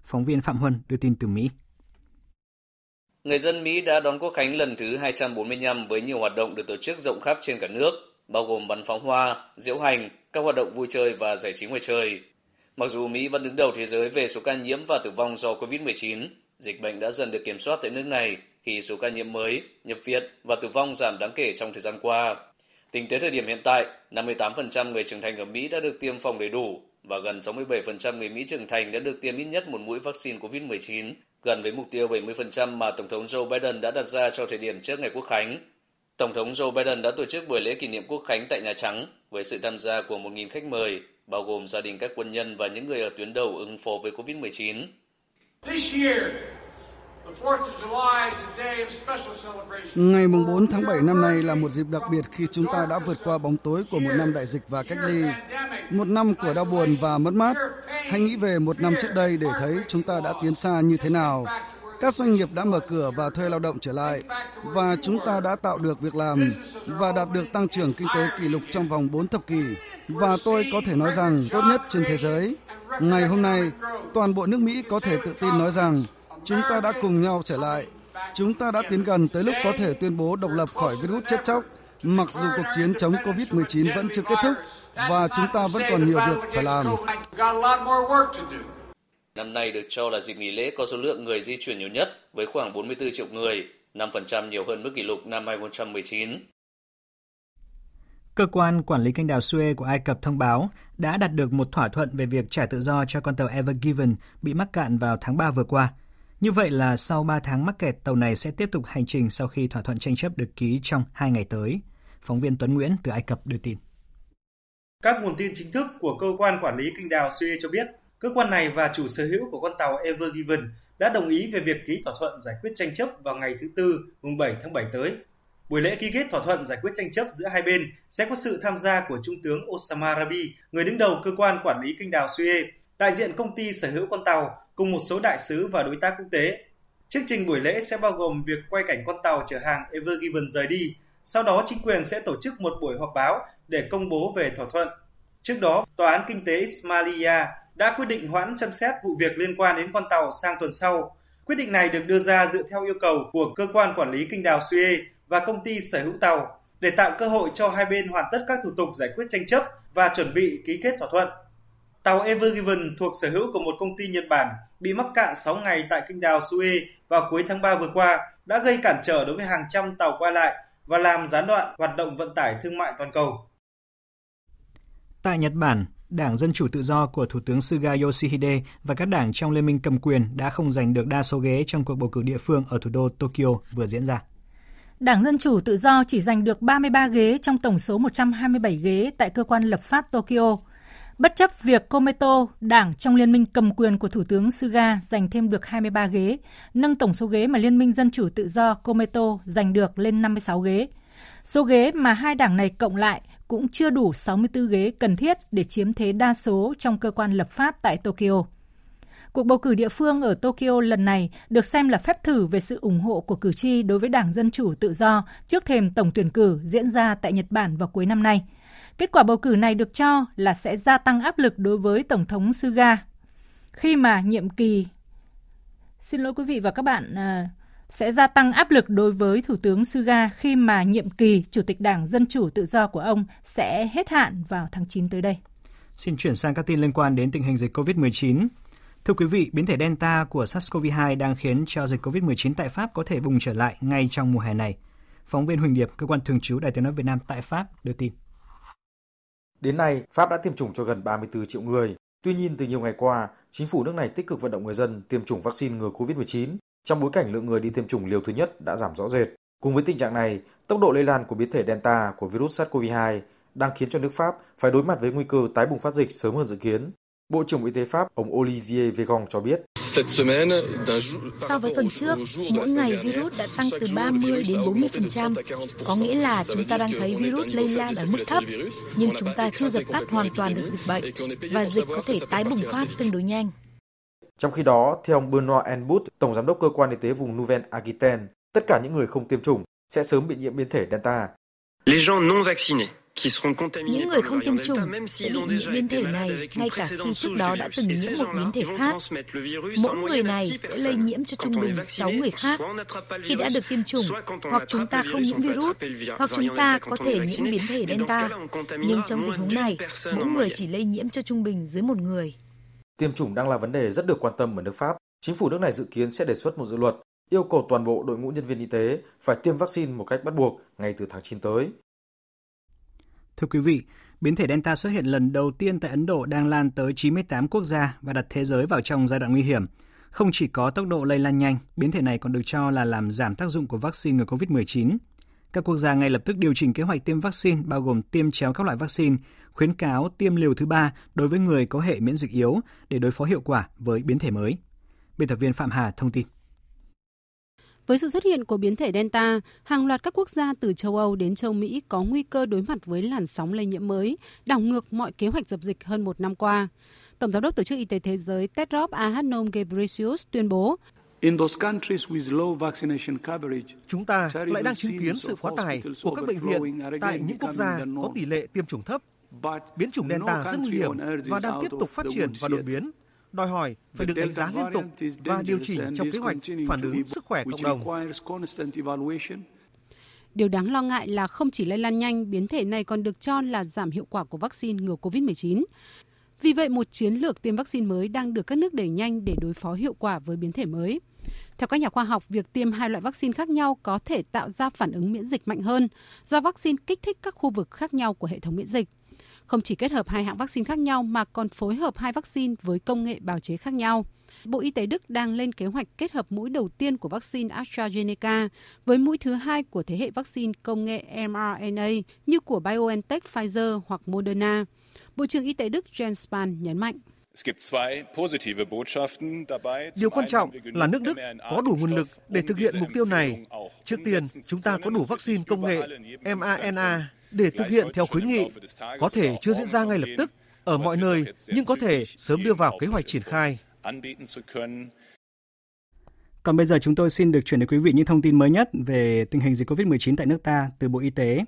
Phóng viên Phạm Huân đưa tin từ Mỹ. Người dân Mỹ đã đón quốc khánh lần thứ 245 với nhiều hoạt động được tổ chức rộng khắp trên cả nước, bao gồm bắn pháo hoa, diễu hành, các hoạt động vui chơi và giải trí ngoài trời. Mặc dù Mỹ vẫn đứng đầu thế giới về số ca nhiễm và tử vong do COVID-19, dịch bệnh đã dần được kiểm soát tại nước này khi số ca nhiễm mới, nhập viện và tử vong giảm đáng kể trong thời gian qua. Tính tới thời điểm hiện tại, 58% người trưởng thành ở Mỹ đã được tiêm phòng đầy đủ và gần 67% người Mỹ trưởng thành đã được tiêm ít nhất một mũi vaccine COVID-19, gần với mục tiêu 70% mà Tổng thống Joe Biden đã đặt ra cho thời điểm trước ngày Quốc khánh. Tổng thống Joe Biden đã tổ chức buổi lễ kỷ niệm Quốc khánh tại Nhà Trắng với sự tham gia của 1.000 khách mời, bao gồm gia đình các quân nhân và những người ở tuyến đầu ứng phó với COVID-19. Ngày 4 tháng 7 năm nay là một dịp đặc biệt khi chúng ta đã vượt qua bóng tối của một năm đại dịch và cách ly, một năm của đau buồn và mất mát. Hãy nghĩ về một năm trước đây để thấy chúng ta đã tiến xa như thế nào. Các doanh nghiệp đã mở cửa và thuê lao động trở lại, và chúng ta đã tạo được việc làm và đạt được tăng trưởng kinh tế kỷ lục trong vòng 4 thập kỷ. Và tôi có thể nói rằng tốt nhất trên thế giới. Ngày hôm nay, toàn bộ nước Mỹ có thể tự tin nói rằng chúng ta đã cùng nhau trở lại. Chúng ta đã tiến gần tới lúc có thể tuyên bố độc lập khỏi virus chết chóc, mặc dù cuộc chiến chống COVID-19 vẫn chưa kết thúc và chúng ta vẫn còn nhiều việc phải làm. Năm nay được cho là dịp nghỉ lễ có số lượng người di chuyển nhiều nhất với khoảng 44 triệu người, 5% nhiều hơn mức kỷ lục năm 2019. Cơ quan quản lý kênh đào Suez của Ai Cập thông báo đã đạt được một thỏa thuận về việc trả tự do cho con tàu Ever Given bị mắc cạn vào tháng 3 vừa qua. Như vậy là sau 3 tháng mắc kẹt, tàu này sẽ tiếp tục hành trình sau khi thỏa thuận tranh chấp được ký trong 2 ngày tới. Phóng viên Tuấn Nguyễn từ Ai Cập đưa tin. Các nguồn tin chính thức của cơ quan quản lý kênh đào Suez cho biết, cơ quan này và chủ sở hữu của con tàu Ever Given đã đồng ý về việc ký thỏa thuận giải quyết tranh chấp vào ngày thứ Tư, mùng 7 tháng 7 tới. Buổi lễ ký kết thỏa thuận giải quyết tranh chấp giữa hai bên sẽ có sự tham gia của Trung tướng Osama Rabi, người đứng đầu cơ quan quản lý kênh đào Suez, đại diện công ty sở hữu con tàu cùng một số đại sứ và đối tác quốc tế. Chương trình buổi lễ sẽ bao gồm việc quay cảnh con tàu chở hàng Ever Given rời đi. Sau đó chính quyền sẽ tổ chức một buổi họp báo để công bố về thỏa thuận. Trước đó, Tòa án Kinh tế Ismailia đã quyết định hoãn xem xét vụ việc liên quan đến con tàu sang tuần sau. Quyết định này được đưa ra dựa theo yêu cầu của cơ quan quản lý kinh đào Suez và công ty sở hữu tàu để tạo cơ hội cho hai bên hoàn tất các thủ tục giải quyết tranh chấp và chuẩn bị ký kết thỏa thuận. Tàu Ever Given thuộc sở hữu của một công ty Nhật Bản bị mắc cạn 6 ngày tại kênh đào Suez vào cuối tháng 3 vừa qua đã gây cản trở đối với hàng trăm tàu qua lại và làm gián đoạn hoạt động vận tải thương mại toàn cầu. Tại Nhật Bản, Đảng Dân Chủ Tự Do của Thủ tướng Suga Yoshihide và các đảng trong Liên minh cầm quyền đã không giành được đa số ghế trong cuộc bầu cử địa phương ở thủ đô Tokyo vừa diễn ra. Đảng Dân Chủ Tự Do chỉ giành được 33 ghế trong tổng số 127 ghế tại cơ quan lập pháp Tokyo. Bất chấp việc Kometo, đảng trong liên minh cầm quyền của Thủ tướng Suga giành thêm được 23 ghế, nâng tổng số ghế mà Liên minh Dân Chủ Tự Do Kometo giành được lên 56 ghế. Số ghế mà hai đảng này cộng lại cũng chưa đủ 64 ghế cần thiết để chiếm thế đa số trong cơ quan lập pháp tại Tokyo. Cuộc bầu cử địa phương ở Tokyo lần này được xem là phép thử về sự ủng hộ của cử tri đối với Đảng Dân Chủ Tự Do trước thềm tổng tuyển cử diễn ra tại Nhật Bản vào cuối năm nay. Kết quả bầu cử này được cho là sẽ gia tăng áp lực đối với Tổng thống Suga khi mà nhiệm kỳ Xin lỗi quý vị và các bạn, à, sẽ gia tăng áp lực đối với Thủ tướng Suga khi mà nhiệm kỳ Chủ tịch Đảng Dân Chủ Tự Do của ông sẽ hết hạn vào tháng 9 tới đây. Xin chuyển sang các tin liên quan đến tình hình dịch COVID-19. Thưa quý vị, biến thể Delta của SARS-CoV-2 đang khiến cho dịch COVID-19 tại Pháp có thể bùng trở lại ngay trong mùa hè này. Phóng viên Huỳnh Điệp, cơ quan thường trú Đài tiếng nói Việt Nam tại Pháp đưa tin. Đến nay, Pháp đã tiêm chủng cho gần 34 triệu người. Tuy nhiên, từ nhiều ngày qua, chính phủ nước này tích cực vận động người dân tiêm chủng vaccine ngừa COVID-19 trong bối cảnh lượng người đi tiêm chủng liều thứ nhất đã giảm rõ rệt. Cùng với tình trạng này, tốc độ lây lan của biến thể Delta của virus SARS-CoV-2 đang khiến cho nước Pháp phải đối mặt với nguy cơ tái bùng phát dịch sớm hơn dự kiến. Bộ trưởng Y tế Pháp ông Olivier Véran cho biết. So với tuần trước, mỗi ngày virus đã tăng từ 30 đến 40%. Có nghĩa là chúng ta đang thấy virus lây lan ở mức thấp, nhưng chúng ta chưa dập tắt hoàn toàn được dịch bệnh và dịch có thể tái bùng phát tương đối nhanh. Trong khi đó, theo ông Benoit Enbut, Tổng Giám đốc Cơ quan Y tế vùng Nouvelle Aquitaine, tất cả những người không tiêm chủng sẽ sớm bị nhiễm biến thể Delta. Những người không tiêm chủng sẽ bị nhiễm biến thể này ngay cả khi trước đó đã từng nhiễm một biến thể khác. Mỗi người này sẽ lây nhiễm cho trung bình 6 người khác. Khi đã được tiêm chủng, hoặc chúng ta không nhiễm virus, hoặc chúng ta có thể nhiễm biến thể Delta. Nhưng trong tình huống này, mỗi người chỉ lây nhiễm cho trung bình dưới một người. Tiêm chủng đang là vấn đề rất được quan tâm ở nước Pháp. Chính phủ nước này dự kiến sẽ đề xuất một dự luật yêu cầu toàn bộ đội ngũ nhân viên y tế phải tiêm vaccine một cách bắt buộc ngay từ tháng 9 tới. Thưa quý vị, biến thể Delta xuất hiện lần đầu tiên tại Ấn Độ đang lan tới 98 quốc gia và đặt thế giới vào trong giai đoạn nguy hiểm. Không chỉ có tốc độ lây lan nhanh, biến thể này còn được cho là làm giảm tác dụng của vaccine ngừa COVID-19. Các quốc gia ngay lập tức điều chỉnh kế hoạch tiêm vaccine bao gồm tiêm chéo các loại vaccine, khuyến cáo tiêm liều thứ ba đối với người có hệ miễn dịch yếu để đối phó hiệu quả với biến thể mới. Biên tập viên Phạm Hà thông tin. Với sự xuất hiện của biến thể Delta, hàng loạt các quốc gia từ châu Âu đến châu Mỹ có nguy cơ đối mặt với làn sóng lây nhiễm mới, đảo ngược mọi kế hoạch dập dịch hơn một năm qua. Tổng giám đốc Tổ chức Y tế Thế giới Tedros Adhanom Ghebreyesus tuyên bố Chúng ta lại đang chứng kiến sự quá tải của các bệnh viện tại những quốc gia có tỷ lệ tiêm chủng thấp. Biến chủng Delta rất nguy hiểm và đang tiếp tục phát triển và đột biến, đòi hỏi phải được đánh giá liên tục và điều chỉnh trong kế hoạch phản ứng sức khỏe cộng đồng. Điều đáng lo ngại là không chỉ lây lan nhanh, biến thể này còn được cho là giảm hiệu quả của vaccine ngừa COVID-19. Vì vậy, một chiến lược tiêm vaccine mới đang được các nước đẩy nhanh để đối phó hiệu quả với biến thể mới. Theo các nhà khoa học, việc tiêm hai loại vaccine khác nhau có thể tạo ra phản ứng miễn dịch mạnh hơn do vaccine kích thích các khu vực khác nhau của hệ thống miễn dịch. Không chỉ kết hợp hai hãng vaccine khác nhau mà còn phối hợp hai vaccine với công nghệ bào chế khác nhau. Bộ Y tế Đức đang lên kế hoạch kết hợp mũi đầu tiên của vaccine AstraZeneca với mũi thứ hai của thế hệ vaccine công nghệ mRNA như của BioNTech, Pfizer hoặc Moderna. Bộ trưởng Y tế Đức Jens Spahn nhấn mạnh. Điều quan trọng là nước Đức có đủ nguồn lực để thực hiện mục tiêu này. Trước tiên, chúng ta có đủ vaccine công nghệ mRNA để thực hiện theo khuyến nghị. Có thể chưa diễn ra ngay lập tức ở mọi nơi, nhưng có thể sớm đưa vào kế hoạch triển khai. Còn bây giờ chúng tôi xin được chuyển đến quý vị những thông tin mới nhất về tình hình dịch COVID-19 tại nước ta từ Bộ Y tế.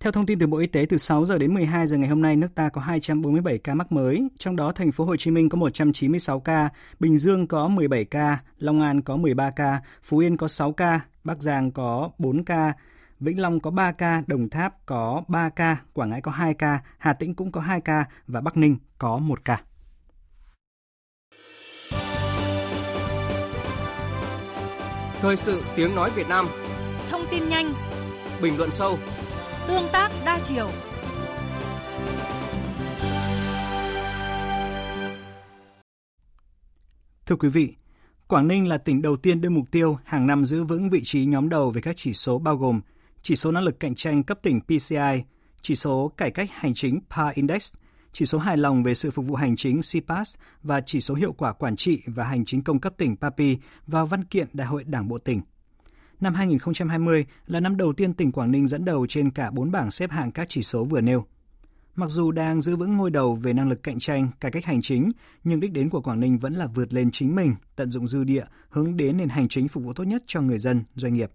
Theo thông tin từ Bộ Y tế, từ 6 giờ đến 12 giờ ngày hôm nay, nước ta có 247 ca mắc mới, trong đó thành phố Hồ Chí Minh có 196 ca, Bình Dương có 17 ca, Long An có 13 ca, Phú Yên có 6 ca, Bắc Giang có 4 ca, Vĩnh Long có 3 ca, Đồng Tháp có 3 ca, Quảng Ngãi có 2 ca, Hà Tĩnh cũng có 2 ca và Bắc Ninh có 1 ca. Thời sự tiếng nói Việt Nam. Thông tin nhanh. Bình luận sâu. Tương tác đa chiều. Thưa quý vị, Quảng Ninh là tỉnh đầu tiên đưa mục tiêu hàng năm giữ vững vị trí nhóm đầu về các chỉ số bao gồm chỉ số năng lực cạnh tranh cấp tỉnh PCI, chỉ số cải cách hành chính PA Index, chỉ số hài lòng về sự phục vụ hành chính CPAS và chỉ số hiệu quả quản trị và hành chính công cấp tỉnh PAPI vào văn kiện Đại hội Đảng bộ tỉnh. Năm 2020 là năm đầu tiên tỉnh Quảng Ninh dẫn đầu trên cả bốn bảng xếp hạng các chỉ số vừa nêu. Mặc dù đang giữ vững ngôi đầu về năng lực cạnh tranh, cải cách hành chính, nhưng đích đến của Quảng Ninh vẫn là vượt lên chính mình, tận dụng dư địa, hướng đến nền hành chính phục vụ tốt nhất cho người dân, doanh nghiệp.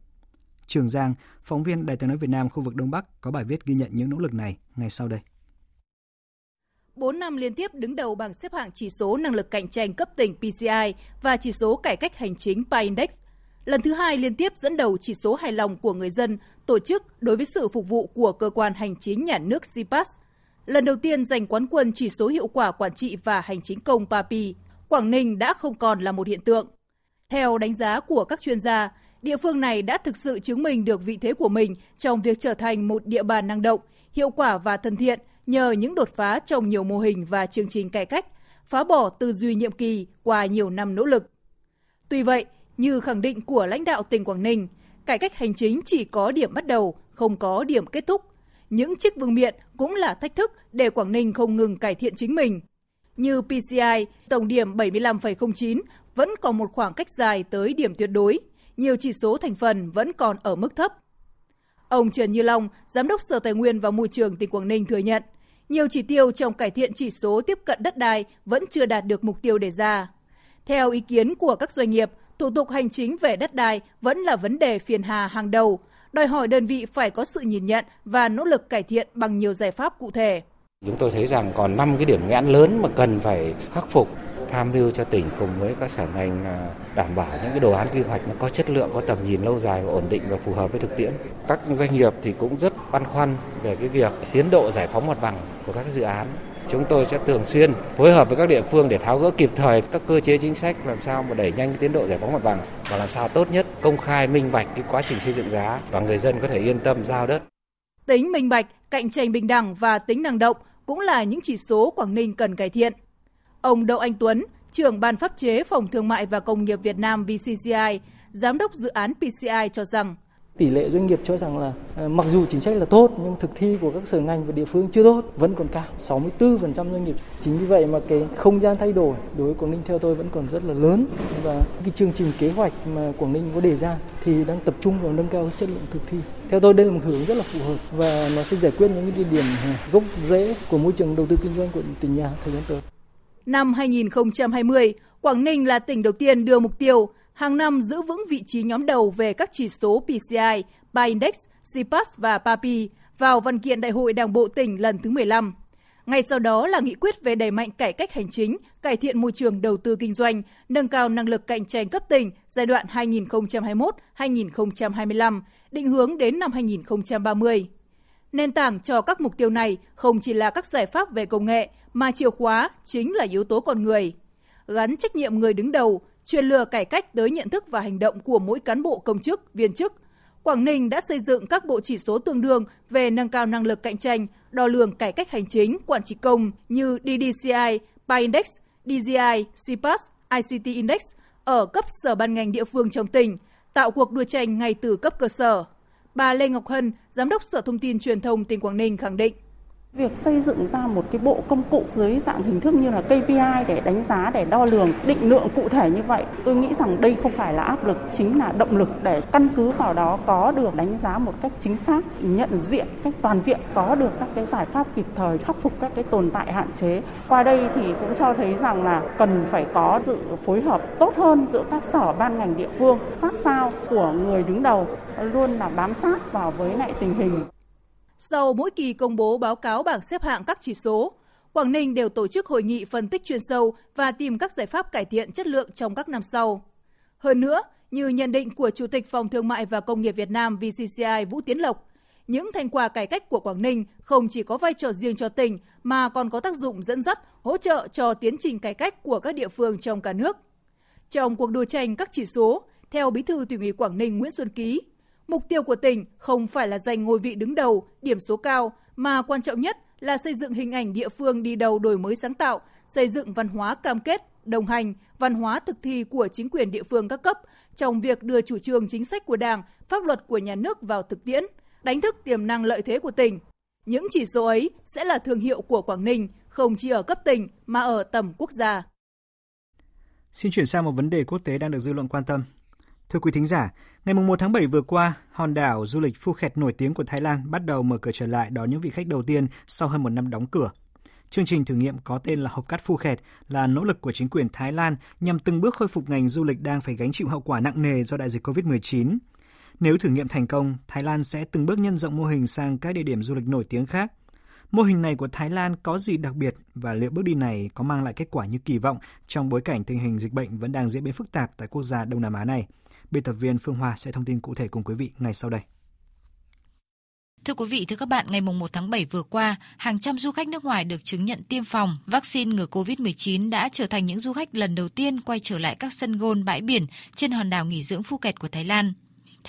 Trường Giang, phóng viên Đài tiếng nói Việt Nam khu vực Đông Bắc có bài viết ghi nhận những nỗ lực này ngay sau đây. 4 năm liên tiếp đứng đầu bảng xếp hạng chỉ số năng lực cạnh tranh cấp tỉnh PCI và chỉ số cải cách hành chính PI Index. Lần thứ hai liên tiếp dẫn đầu chỉ số hài lòng của người dân, tổ chức đối với sự phục vụ của cơ quan hành chính nhà nước CPAS. Lần đầu tiên giành quán quân chỉ số hiệu quả quản trị và hành chính công PAPI, Quảng Ninh đã không còn là một hiện tượng. Theo đánh giá của các chuyên gia, địa phương này đã thực sự chứng minh được vị thế của mình trong việc trở thành một địa bàn năng động, hiệu quả và thân thiện nhờ những đột phá trong nhiều mô hình và chương trình cải cách, phá bỏ tư duy nhiệm kỳ qua nhiều năm nỗ lực. Tuy vậy, như khẳng định của lãnh đạo tỉnh Quảng Ninh, cải cách hành chính chỉ có điểm bắt đầu, không có điểm kết thúc. Những chiếc vương miện cũng là thách thức để Quảng Ninh không ngừng cải thiện chính mình. Như PCI, tổng điểm 75,09 vẫn còn một khoảng cách dài tới điểm tuyệt đối, nhiều chỉ số thành phần vẫn còn ở mức thấp. Ông Trần Như Long, Giám đốc Sở Tài nguyên và Môi trường tỉnh Quảng Ninh thừa nhận, nhiều chỉ tiêu trong cải thiện chỉ số tiếp cận đất đai vẫn chưa đạt được mục tiêu đề ra. Theo ý kiến của các doanh nghiệp, thủ tục hành chính về đất đai vẫn là vấn đề phiền hà hàng đầu, đòi hỏi đơn vị phải có sự nhìn nhận và nỗ lực cải thiện bằng nhiều giải pháp cụ thể. Chúng tôi thấy rằng còn 5 cái điểm nghẽn lớn mà cần phải khắc phục tham mưu cho tỉnh cùng với các sở ngành à, đảm bảo những cái đồ án quy hoạch nó có chất lượng, có tầm nhìn lâu dài và ổn định và phù hợp với thực tiễn. Các doanh nghiệp thì cũng rất băn khoăn về cái việc tiến độ giải phóng mặt bằng của các dự án. Chúng tôi sẽ thường xuyên phối hợp với các địa phương để tháo gỡ kịp thời các cơ chế chính sách làm sao mà đẩy nhanh tiến độ giải phóng mặt bằng và làm sao tốt nhất công khai minh bạch cái quá trình xây dựng giá và người dân có thể yên tâm giao đất. Tính minh bạch, cạnh tranh bình đẳng và tính năng động cũng là những chỉ số Quảng Ninh cần cải thiện. Ông Đậu Anh Tuấn, trưởng ban pháp chế Phòng Thương mại và Công nghiệp Việt Nam VCCI, giám đốc dự án PCI cho rằng tỷ lệ doanh nghiệp cho rằng là ờ, mặc dù chính sách là tốt nhưng thực thi của các sở ngành và địa phương chưa tốt vẫn còn cao 64% doanh nghiệp. Chính vì vậy mà cái không gian thay đổi đối với Quảng Ninh theo tôi vẫn còn rất là lớn. Và cái chương trình kế hoạch mà Quảng Ninh có đề ra thì đang tập trung vào nâng cao chất lượng thực thi. Theo tôi đây là một hướng rất là phù hợp và nó sẽ giải quyết những cái điểm gốc rễ của môi trường đầu tư kinh doanh của tỉnh nhà thời gian tới. Năm 2020, Quảng Ninh là tỉnh đầu tiên đưa mục tiêu hàng năm giữ vững vị trí nhóm đầu về các chỉ số PCI, PA Index, CPAS và PAPI vào văn kiện Đại hội Đảng bộ tỉnh lần thứ 15. Ngay sau đó là nghị quyết về đẩy mạnh cải cách hành chính, cải thiện môi trường đầu tư kinh doanh, nâng cao năng lực cạnh tranh cấp tỉnh giai đoạn 2021-2025, định hướng đến năm 2030. Nền tảng cho các mục tiêu này không chỉ là các giải pháp về công nghệ mà chìa khóa chính là yếu tố con người. Gắn trách nhiệm người đứng đầu, truyền lừa cải cách tới nhận thức và hành động của mỗi cán bộ công chức, viên chức. Quảng Ninh đã xây dựng các bộ chỉ số tương đương về nâng cao năng lực cạnh tranh, đo lường cải cách hành chính, quản trị công như DDCI, PI Index, DGI, CPAS, ICT Index ở cấp sở ban ngành địa phương trong tỉnh, tạo cuộc đua tranh ngay từ cấp cơ sở. Bà Lê Ngọc Hân, Giám đốc Sở Thông tin Truyền thông tỉnh Quảng Ninh khẳng định. Việc xây dựng ra một cái bộ công cụ dưới dạng hình thức như là KPI để đánh giá, để đo lường, định lượng cụ thể như vậy, tôi nghĩ rằng đây không phải là áp lực, chính là động lực để căn cứ vào đó có được đánh giá một cách chính xác, nhận diện cách toàn diện, có được các cái giải pháp kịp thời khắc phục các cái tồn tại hạn chế. Qua đây thì cũng cho thấy rằng là cần phải có sự phối hợp tốt hơn giữa các sở ban ngành địa phương, sát sao của người đứng đầu luôn là bám sát vào với lại tình hình. Sau mỗi kỳ công bố báo cáo bảng xếp hạng các chỉ số, Quảng Ninh đều tổ chức hội nghị phân tích chuyên sâu và tìm các giải pháp cải thiện chất lượng trong các năm sau. Hơn nữa, như nhận định của Chủ tịch Phòng Thương mại và Công nghiệp Việt Nam VCCI Vũ Tiến Lộc, những thành quả cải cách của Quảng Ninh không chỉ có vai trò riêng cho tỉnh mà còn có tác dụng dẫn dắt, hỗ trợ cho tiến trình cải cách của các địa phương trong cả nước. Trong cuộc đua tranh các chỉ số, Theo Bí thư tỉnh ủy Quảng Ninh Nguyễn Xuân Ký, mục tiêu của tỉnh không phải là giành ngôi vị đứng đầu, điểm số cao, mà quan trọng nhất là xây dựng hình ảnh địa phương đi đầu đổi mới sáng tạo, xây dựng văn hóa cam kết, đồng hành, văn hóa thực thi của chính quyền địa phương các cấp trong việc đưa chủ trương chính sách của Đảng, pháp luật của nhà nước vào thực tiễn, đánh thức tiềm năng lợi thế của tỉnh. Những chỉ số ấy sẽ là thương hiệu của Quảng Ninh, không chỉ ở cấp tỉnh mà ở tầm quốc gia. Xin chuyển sang một vấn đề quốc tế đang được dư luận quan tâm. Thưa quý thính giả, ngày 1 tháng 7 vừa qua, hòn đảo du lịch Phuket nổi tiếng của Thái Lan bắt đầu mở cửa trở lại đón những vị khách đầu tiên sau hơn một năm đóng cửa. Chương trình thử nghiệm có tên là Hộp cát Phuket là nỗ lực của chính quyền Thái Lan nhằm từng bước khôi phục ngành du lịch đang phải gánh chịu hậu quả nặng nề do đại dịch COVID-19. Nếu thử nghiệm thành công, Thái Lan sẽ từng bước nhân rộng mô hình sang các địa điểm du lịch nổi tiếng khác. Mô hình này của Thái Lan có gì đặc biệt và liệu bước đi này có mang lại kết quả như kỳ vọng trong bối cảnh tình hình dịch bệnh vẫn đang diễn biến phức tạp tại quốc gia Đông Nam Á này? Biên tập viên Phương Hoa sẽ thông tin cụ thể cùng quý vị ngay sau đây. Thưa quý vị, thưa các bạn, ngày 1 tháng 7 vừa qua, hàng trăm du khách nước ngoài được chứng nhận tiêm phòng vaccine ngừa COVID-19 đã trở thành những du khách lần đầu tiên quay trở lại các sân gôn bãi biển trên hòn đảo nghỉ dưỡng Phuket của Thái Lan.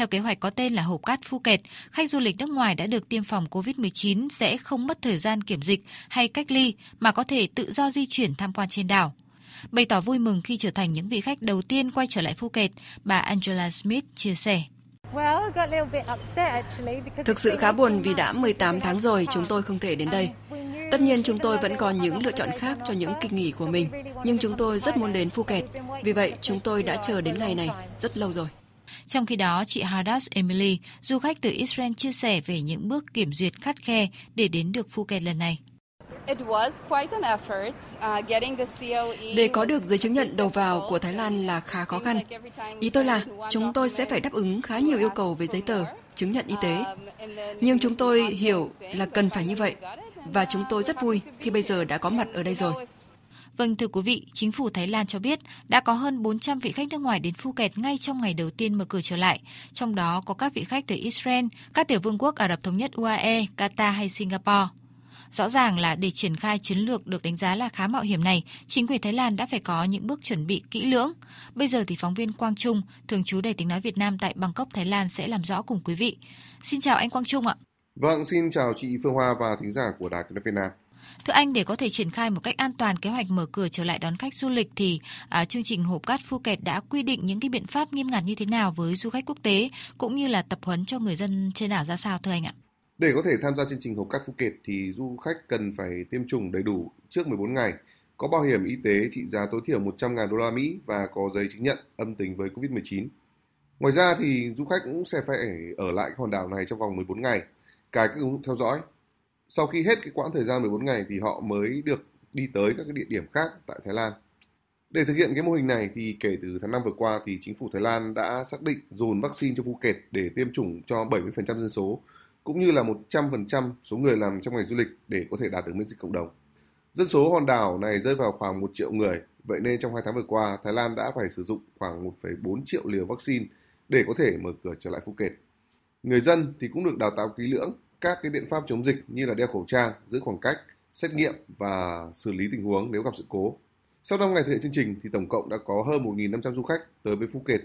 Theo kế hoạch có tên là hộp cát Phuket, khách du lịch nước ngoài đã được tiêm phòng COVID-19 sẽ không mất thời gian kiểm dịch hay cách ly mà có thể tự do di chuyển tham quan trên đảo. Bày tỏ vui mừng khi trở thành những vị khách đầu tiên quay trở lại Phuket, bà Angela Smith chia sẻ. Thực sự khá buồn vì đã 18 tháng rồi chúng tôi không thể đến đây. Tất nhiên chúng tôi vẫn còn những lựa chọn khác cho những kỳ nghỉ của mình, nhưng chúng tôi rất muốn đến Phuket. Vì vậy chúng tôi đã chờ đến ngày này rất lâu rồi. Trong khi đó, chị Hadas Emily, du khách từ Israel chia sẻ về những bước kiểm duyệt khắt khe để đến được Phuket lần này. Uh, để có được giấy chứng nhận đầu vào của Thái Lan là khá khó khăn. Ý tôi là chúng tôi sẽ phải đáp ứng khá nhiều yêu cầu về giấy tờ, chứng nhận y tế. Um, Nhưng chúng tôi hiểu là cần phải như vậy và chúng tôi rất vui khi bây giờ đã có mặt ở đây rồi. Vâng thưa quý vị, chính phủ Thái Lan cho biết đã có hơn 400 vị khách nước ngoài đến Phuket ngay trong ngày đầu tiên mở cửa trở lại, trong đó có các vị khách từ Israel, các tiểu vương quốc Ả Rập Thống Nhất UAE, Qatar hay Singapore. Rõ ràng là để triển khai chiến lược được đánh giá là khá mạo hiểm này, chính quyền Thái Lan đã phải có những bước chuẩn bị kỹ lưỡng. Bây giờ thì phóng viên Quang Trung, thường trú Đài tiếng nói Việt Nam tại Bangkok, Thái Lan sẽ làm rõ cùng quý vị. Xin chào anh Quang Trung ạ. Vâng, xin chào chị Phương Hoa và thính giả của Đài tiếng nói Việt Nam. Thưa anh, để có thể triển khai một cách an toàn kế hoạch mở cửa trở lại đón khách du lịch thì à, chương trình Hộp Cát phu kẹt đã quy định những cái biện pháp nghiêm ngặt như thế nào với du khách quốc tế cũng như là tập huấn cho người dân trên đảo ra sao thưa anh ạ? Để có thể tham gia chương trình Hộp Cát phu kẹt thì du khách cần phải tiêm chủng đầy đủ trước 14 ngày, có bảo hiểm y tế trị giá tối thiểu 100.000 đô la Mỹ và có giấy chứng nhận âm tính với COVID-19. Ngoài ra thì du khách cũng sẽ phải ở lại hòn đảo này trong vòng 14 ngày, cài các ứng dụng theo dõi sau khi hết cái quãng thời gian 14 ngày thì họ mới được đi tới các cái địa điểm khác tại Thái Lan. Để thực hiện cái mô hình này thì kể từ tháng 5 vừa qua thì chính phủ Thái Lan đã xác định dồn vaccine cho Phuket để tiêm chủng cho 70% dân số cũng như là 100% số người làm trong ngành du lịch để có thể đạt được miễn dịch cộng đồng. Dân số hòn đảo này rơi vào khoảng 1 triệu người, vậy nên trong 2 tháng vừa qua, Thái Lan đã phải sử dụng khoảng 1,4 triệu liều vaccine để có thể mở cửa trở lại Phuket. Người dân thì cũng được đào tạo kỹ lưỡng các cái biện pháp chống dịch như là đeo khẩu trang, giữ khoảng cách, xét nghiệm và xử lý tình huống nếu gặp sự cố. Sau 5 ngày thực hiện chương trình thì tổng cộng đã có hơn 1.500 du khách tới với Phuket.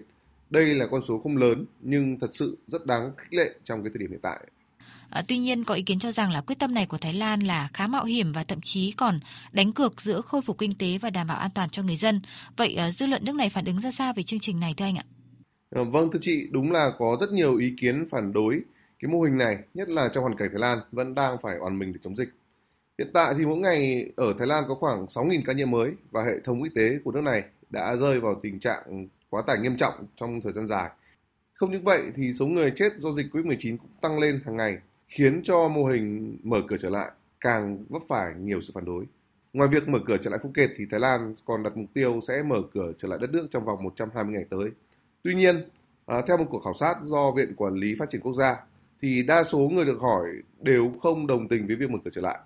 Đây là con số không lớn nhưng thật sự rất đáng khích lệ trong cái thời điểm hiện tại. À, tuy nhiên có ý kiến cho rằng là quyết tâm này của Thái Lan là khá mạo hiểm và thậm chí còn đánh cược giữa khôi phục kinh tế và đảm bảo an toàn cho người dân. Vậy uh, dư luận nước này phản ứng ra sao về chương trình này thưa anh ạ? À, vâng thưa chị, đúng là có rất nhiều ý kiến phản đối cái mô hình này, nhất là trong hoàn cảnh Thái Lan, vẫn đang phải oàn mình để chống dịch. Hiện tại thì mỗi ngày ở Thái Lan có khoảng 6.000 ca nhiễm mới và hệ thống y tế của nước này đã rơi vào tình trạng quá tải nghiêm trọng trong thời gian dài. Không những vậy thì số người chết do dịch COVID-19 cũng tăng lên hàng ngày, khiến cho mô hình mở cửa trở lại càng vấp phải nhiều sự phản đối. Ngoài việc mở cửa trở lại Phuket thì Thái Lan còn đặt mục tiêu sẽ mở cửa trở lại đất nước trong vòng 120 ngày tới. Tuy nhiên, à, theo một cuộc khảo sát do Viện Quản lý Phát triển Quốc gia thì đa số người được hỏi đều không đồng tình với việc mở cửa trở lại.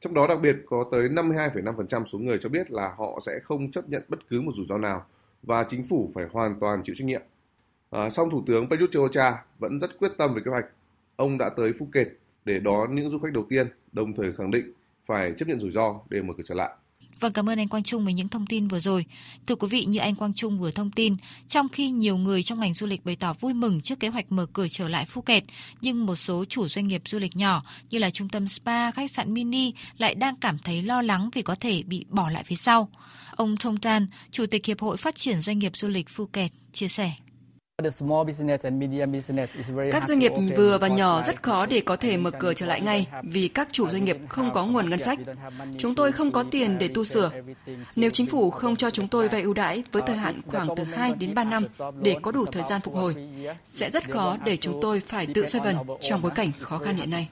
Trong đó đặc biệt có tới 52,5% số người cho biết là họ sẽ không chấp nhận bất cứ một rủi ro nào và chính phủ phải hoàn toàn chịu trách nhiệm. À, song Thủ tướng Prayut chan vẫn rất quyết tâm về kế hoạch. Ông đã tới Phuket để đón những du khách đầu tiên, đồng thời khẳng định phải chấp nhận rủi ro để mở cửa trở lại. Vâng, cảm ơn anh Quang Trung với những thông tin vừa rồi. Thưa quý vị, như anh Quang Trung vừa thông tin, trong khi nhiều người trong ngành du lịch bày tỏ vui mừng trước kế hoạch mở cửa trở lại Phuket, nhưng một số chủ doanh nghiệp du lịch nhỏ như là trung tâm spa, khách sạn mini lại đang cảm thấy lo lắng vì có thể bị bỏ lại phía sau. Ông Thông Tan, Chủ tịch Hiệp hội Phát triển Doanh nghiệp Du lịch Phuket, chia sẻ. Các doanh nghiệp vừa và nhỏ rất khó để có thể mở cửa trở lại ngay vì các chủ doanh nghiệp không có nguồn ngân sách. Chúng tôi không có tiền để tu sửa. Nếu chính phủ không cho chúng tôi vay ưu đãi với thời hạn khoảng từ 2 đến 3 năm để có đủ thời gian phục hồi, sẽ rất khó để chúng tôi phải tự xoay vần trong bối cảnh khó khăn hiện nay.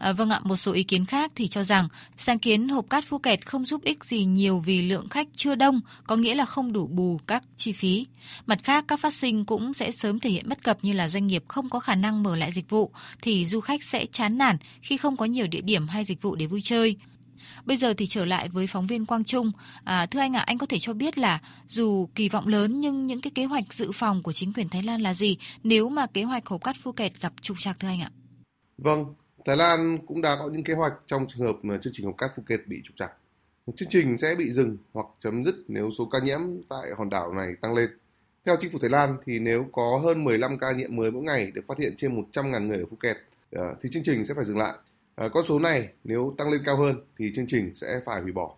À, vâng ạ, một số ý kiến khác thì cho rằng sáng kiến hộp cát Phuket không giúp ích gì nhiều vì lượng khách chưa đông, có nghĩa là không đủ bù các chi phí. Mặt khác, các phát sinh cũng sẽ sớm thể hiện bất cập như là doanh nghiệp không có khả năng mở lại dịch vụ, thì du khách sẽ chán nản khi không có nhiều địa điểm hay dịch vụ để vui chơi. Bây giờ thì trở lại với phóng viên Quang Trung. À, thưa anh ạ, à, anh có thể cho biết là dù kỳ vọng lớn nhưng những cái kế hoạch dự phòng của chính quyền Thái Lan là gì nếu mà kế hoạch hộp cát Phuket gặp trục trặc thưa anh ạ? Vâng, Thái Lan cũng đã có những kế hoạch trong trường hợp mà chương trình hợp cát Phuket bị trục trặc. Chương trình sẽ bị dừng hoặc chấm dứt nếu số ca nhiễm tại hòn đảo này tăng lên. Theo chính phủ Thái Lan thì nếu có hơn 15 ca nhiễm mới mỗi ngày được phát hiện trên 100.000 người ở Phuket ờ, thì chương trình sẽ phải dừng lại. Ờ, con số này nếu tăng lên cao hơn thì chương trình sẽ phải hủy bỏ.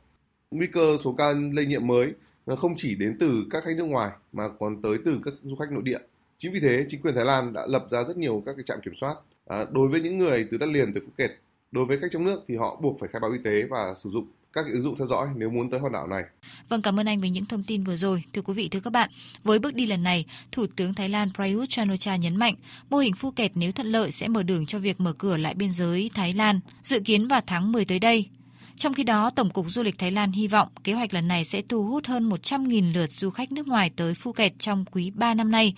Nguy cơ số ca lây nhiễm mới ờ, không chỉ đến từ các khách nước ngoài mà còn tới từ các du khách nội địa. Chính vì thế, chính quyền Thái Lan đã lập ra rất nhiều các cái trạm kiểm soát À, đối với những người từ đất liền tới Phuket, đối với khách trong nước thì họ buộc phải khai báo y tế và sử dụng các ứng dụng theo dõi nếu muốn tới hòn đảo này. Vâng, cảm ơn anh với những thông tin vừa rồi. Thưa quý vị, thưa các bạn, với bước đi lần này, Thủ tướng Thái Lan Prayut chan o nhấn mạnh mô hình Phuket nếu thuận lợi sẽ mở đường cho việc mở cửa lại biên giới Thái Lan, dự kiến vào tháng 10 tới đây. Trong khi đó, Tổng cục Du lịch Thái Lan hy vọng kế hoạch lần này sẽ thu hút hơn 100.000 lượt du khách nước ngoài tới Phuket trong quý 3 năm nay,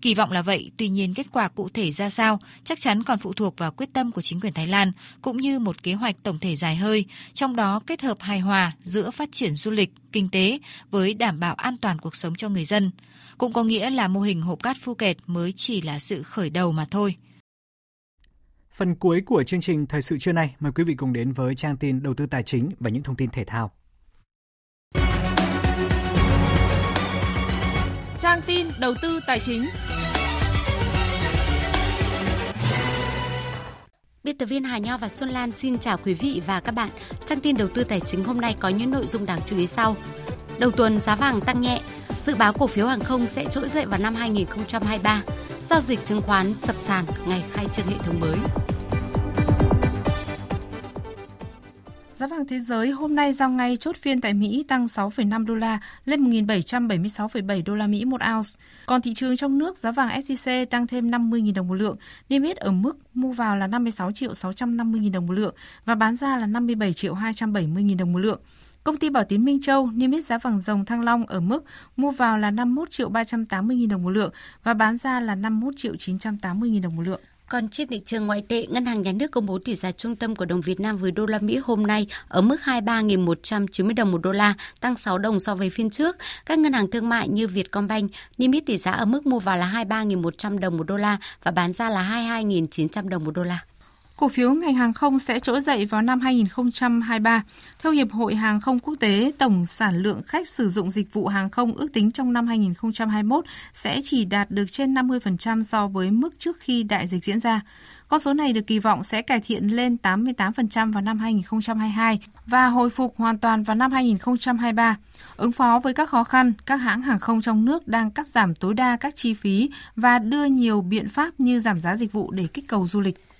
Kỳ vọng là vậy, tuy nhiên kết quả cụ thể ra sao chắc chắn còn phụ thuộc vào quyết tâm của chính quyền Thái Lan cũng như một kế hoạch tổng thể dài hơi, trong đó kết hợp hài hòa giữa phát triển du lịch, kinh tế với đảm bảo an toàn cuộc sống cho người dân. Cũng có nghĩa là mô hình hộp cát Phuket mới chỉ là sự khởi đầu mà thôi. Phần cuối của chương trình Thời sự trưa nay, mời quý vị cùng đến với trang tin đầu tư tài chính và những thông tin thể thao. Trang tin đầu tư tài chính. Biên tập viên Hà Nho và Xuân Lan xin chào quý vị và các bạn. Trang tin đầu tư tài chính hôm nay có những nội dung đáng chú ý sau. Đầu tuần giá vàng tăng nhẹ, dự báo cổ phiếu hàng không sẽ trỗi dậy vào năm 2023. Giao dịch chứng khoán sập sàn ngày khai trương hệ thống mới. Giá vàng thế giới hôm nay giao ngay chốt phiên tại Mỹ tăng 6,5 đô la lên 1.776,7 đô la Mỹ một ounce. Còn thị trường trong nước giá vàng SJC tăng thêm 50.000 đồng một lượng, niêm yết ở mức mua vào là 56 triệu 650.000 đồng một lượng và bán ra là 57 triệu 270.000 đồng một lượng. Công ty Bảo Tín Minh Châu niêm yết giá vàng dòng Thăng Long ở mức mua vào là 51 triệu 380.000 đồng một lượng và bán ra là 51 triệu 980.000 đồng một lượng. Còn trên thị trường ngoại tệ, Ngân hàng Nhà nước công bố tỷ giá trung tâm của đồng Việt Nam với đô la Mỹ hôm nay ở mức 23.190 đồng một đô la, tăng 6 đồng so với phiên trước. Các ngân hàng thương mại như Vietcombank niêm yết tỷ giá ở mức mua vào là 23.100 đồng một đô la và bán ra là 22.900 đồng một đô la. Cổ phiếu ngành hàng không sẽ trỗi dậy vào năm 2023. Theo Hiệp hội Hàng không Quốc tế, tổng sản lượng khách sử dụng dịch vụ hàng không ước tính trong năm 2021 sẽ chỉ đạt được trên 50% so với mức trước khi đại dịch diễn ra. Con số này được kỳ vọng sẽ cải thiện lên 88% vào năm 2022 và hồi phục hoàn toàn vào năm 2023. Ứng phó với các khó khăn, các hãng hàng không trong nước đang cắt giảm tối đa các chi phí và đưa nhiều biện pháp như giảm giá dịch vụ để kích cầu du lịch.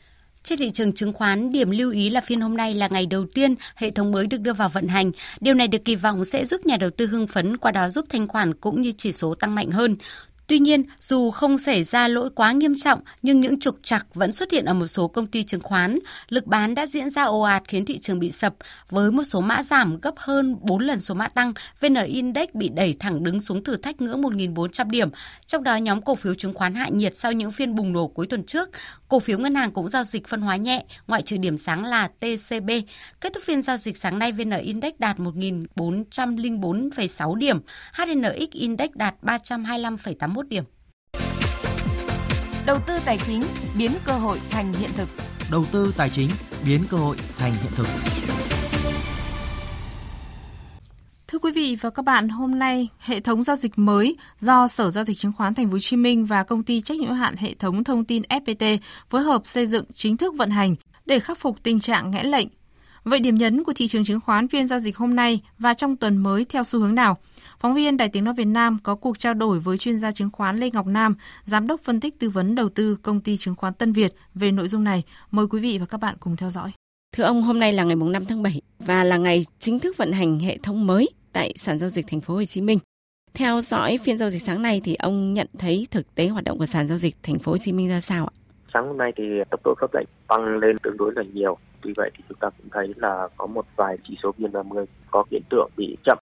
Trên thị trường chứng khoán, điểm lưu ý là phiên hôm nay là ngày đầu tiên hệ thống mới được đưa vào vận hành. Điều này được kỳ vọng sẽ giúp nhà đầu tư hưng phấn, qua đó giúp thanh khoản cũng như chỉ số tăng mạnh hơn. Tuy nhiên, dù không xảy ra lỗi quá nghiêm trọng, nhưng những trục trặc vẫn xuất hiện ở một số công ty chứng khoán. Lực bán đã diễn ra ồ ạt khiến thị trường bị sập, với một số mã giảm gấp hơn 4 lần số mã tăng. VN Index bị đẩy thẳng đứng xuống thử thách ngưỡng 1.400 điểm. Trong đó, nhóm cổ phiếu chứng khoán hạ nhiệt sau những phiên bùng nổ cuối tuần trước. Cổ phiếu ngân hàng cũng giao dịch phân hóa nhẹ, ngoại trừ điểm sáng là TCB. Kết thúc phiên giao dịch sáng nay, VN Index đạt 1.404,6 điểm, HNX Index đạt 325,81 điểm. Đầu tư tài chính biến cơ hội thành hiện thực. Đầu tư tài chính biến cơ hội thành hiện thực. Thưa quý vị và các bạn, hôm nay hệ thống giao dịch mới do Sở giao dịch chứng khoán Thành phố Hồ Chí Minh và công ty trách nhiệm hữu hạn hệ thống thông tin FPT phối hợp xây dựng chính thức vận hành để khắc phục tình trạng nghẽn lệnh. Vậy điểm nhấn của thị trường chứng khoán phiên giao dịch hôm nay và trong tuần mới theo xu hướng nào? Phóng viên Đài Tiếng Nói Việt Nam có cuộc trao đổi với chuyên gia chứng khoán Lê Ngọc Nam, giám đốc phân tích tư vấn đầu tư công ty chứng khoán Tân Việt về nội dung này. Mời quý vị và các bạn cùng theo dõi. Thưa ông, hôm nay là ngày 5 tháng 7 và là ngày chính thức vận hành hệ thống mới tại sàn giao dịch thành phố Hồ Chí Minh. Theo dõi phiên giao dịch sáng nay thì ông nhận thấy thực tế hoạt động của sàn giao dịch thành phố Hồ Chí Minh ra sao ạ? Sáng hôm nay thì tốc độ khớp lệnh tăng lên tương đối là nhiều. Tuy vậy thì chúng ta cũng thấy là có một vài chỉ số VN30 có hiện tượng bị chậm.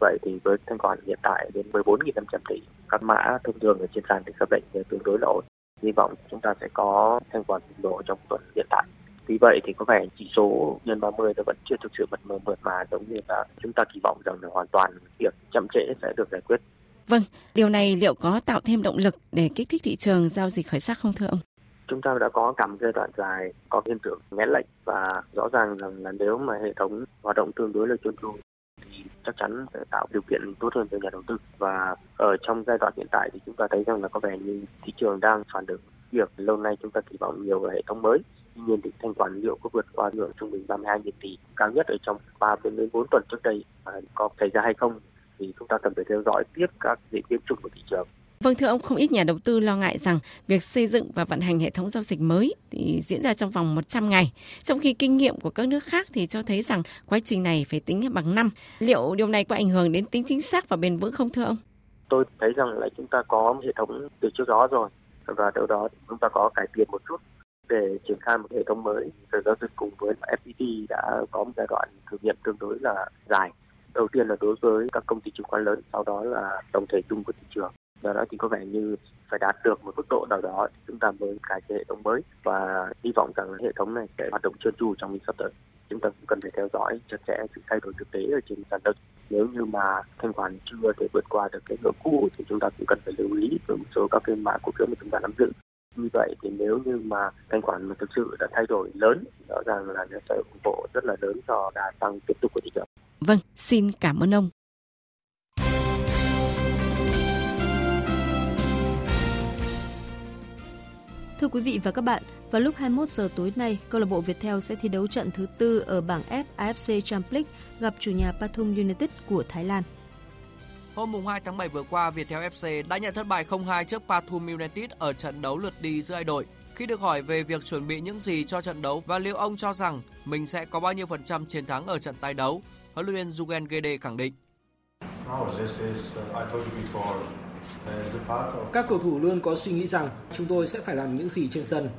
Vậy thì với thanh khoản hiện tại đến 14.500 tỷ, các mã thông thường ở trên sàn thì khớp lệnh tương đối là ổn. Hy vọng chúng ta sẽ có thanh khoản bùng trong tuần hiện tại. Vì vậy thì có vẻ chỉ số nhân 30 nó vẫn chưa thực sự mờ mượt mà giống như là chúng ta kỳ vọng rằng là hoàn toàn việc chậm trễ sẽ được giải quyết. Vâng, điều này liệu có tạo thêm động lực để kích thích thị trường giao dịch khởi sắc không thưa ông? Chúng ta đã có cả một giai đoạn dài có hiện tượng nghẽn lệnh và rõ ràng rằng là nếu mà hệ thống hoạt động tương đối là chuyên tru thì chắc chắn sẽ tạo điều kiện tốt hơn cho nhà đầu tư và ở trong giai đoạn hiện tại thì chúng ta thấy rằng là có vẻ như thị trường đang phản ứng việc lâu nay chúng ta kỳ vọng nhiều về hệ thống mới Tuy nhiên thì thanh khoản liệu có vượt qua ngưỡng trung bình 32 nghìn tỷ cao nhất ở trong 3 đến 4 tuần trước đây à, có xảy ra hay không thì chúng ta cần phải theo dõi tiếp các diễn biến chung của thị trường. Vâng thưa ông, không ít nhà đầu tư lo ngại rằng việc xây dựng và vận hành hệ thống giao dịch mới thì diễn ra trong vòng 100 ngày, trong khi kinh nghiệm của các nước khác thì cho thấy rằng quá trình này phải tính bằng năm. Liệu điều này có ảnh hưởng đến tính chính xác và bền vững không thưa ông? Tôi thấy rằng là chúng ta có hệ thống từ trước đó rồi và đâu đó chúng ta có cải thiện một chút để triển khai một hệ thống mới. Sở giao dịch cùng với FPT đã có một giai đoạn thử nghiệm tương đối là dài. Đầu tiên là đối với các công ty chứng khoán lớn, sau đó là tổng thể chung của thị trường. Do đó thì có vẻ như phải đạt được một mức độ nào đó thì chúng ta mới cải thiện hệ thống mới và hy vọng rằng hệ thống này sẽ hoạt động trơn tru trong những sắp tới. Chúng ta cũng cần phải theo dõi chặt chẽ sự thay đổi thực tế ở trên sàn đất. Nếu như mà thanh khoản chưa thể vượt qua được cái ngưỡng cũ thì chúng ta cũng cần phải lưu ý với một số các cái mã cổ phiếu mà chúng ta nắm giữ như vậy thì nếu như mà thanh khoản mà thực sự đã thay đổi lớn rõ ràng là nó sẽ ủng hộ rất là lớn cho đà tăng tiếp tục của thị trường. Vâng, xin cảm ơn ông. Thưa quý vị và các bạn, vào lúc 21 giờ tối nay, câu lạc bộ Viettel sẽ thi đấu trận thứ tư ở bảng F AFC Champions League gặp chủ nhà Pathum United của Thái Lan. Hôm 2 tháng 7 vừa qua, Viettel FC đã nhận thất bại 0-2 trước Pathum United ở trận đấu lượt đi giữa hai đội. Khi được hỏi về việc chuẩn bị những gì cho trận đấu và liệu ông cho rằng mình sẽ có bao nhiêu phần trăm chiến thắng ở trận tái đấu, huấn luyện viên Jugen Gede khẳng định. Các cầu thủ luôn có suy nghĩ rằng chúng tôi sẽ phải làm những gì trên sân.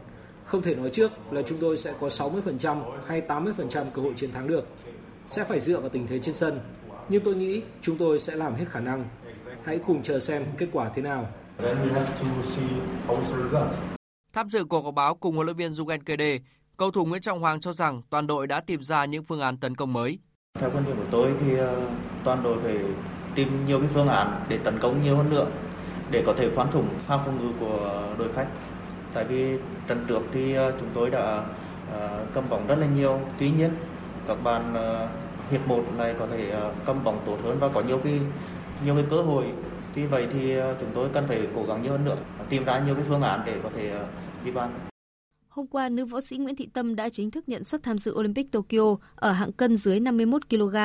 Không thể nói trước là chúng tôi sẽ có 60% hay 80% cơ hội chiến thắng được. Sẽ phải dựa vào tình thế trên sân nhưng tôi nghĩ chúng tôi sẽ làm hết khả năng. Hãy cùng chờ xem kết quả thế nào. Tham dự cuộc họp báo cùng huấn luyện viên Jugen Kede, cầu thủ Nguyễn Trọng Hoàng cho rằng toàn đội đã tìm ra những phương án tấn công mới. Theo quan điểm của tôi thì ờ, toàn đội phải tìm nhiều cái phương án để tấn công nhiều hơn nữa để có thể khoan thủng hàng phòng ngự của đội khách. Tại vì trận trước thì ờ, chúng tôi đã ờ, cầm bóng rất là nhiều. Tuy nhiên các bạn hiệp một này có thể ờ, cầm bóng tốt hơn và có nhiều cái nhiều cái cơ hội tuy vậy thì ờ, chúng tôi cần phải cố gắng nhiều hơn nữa tìm ra nhiều cái phương án để có thể ghi đi bàn Hôm qua, nữ võ sĩ Nguyễn Thị Tâm đã chính thức nhận suất tham dự Olympic Tokyo ở hạng cân dưới 51 kg.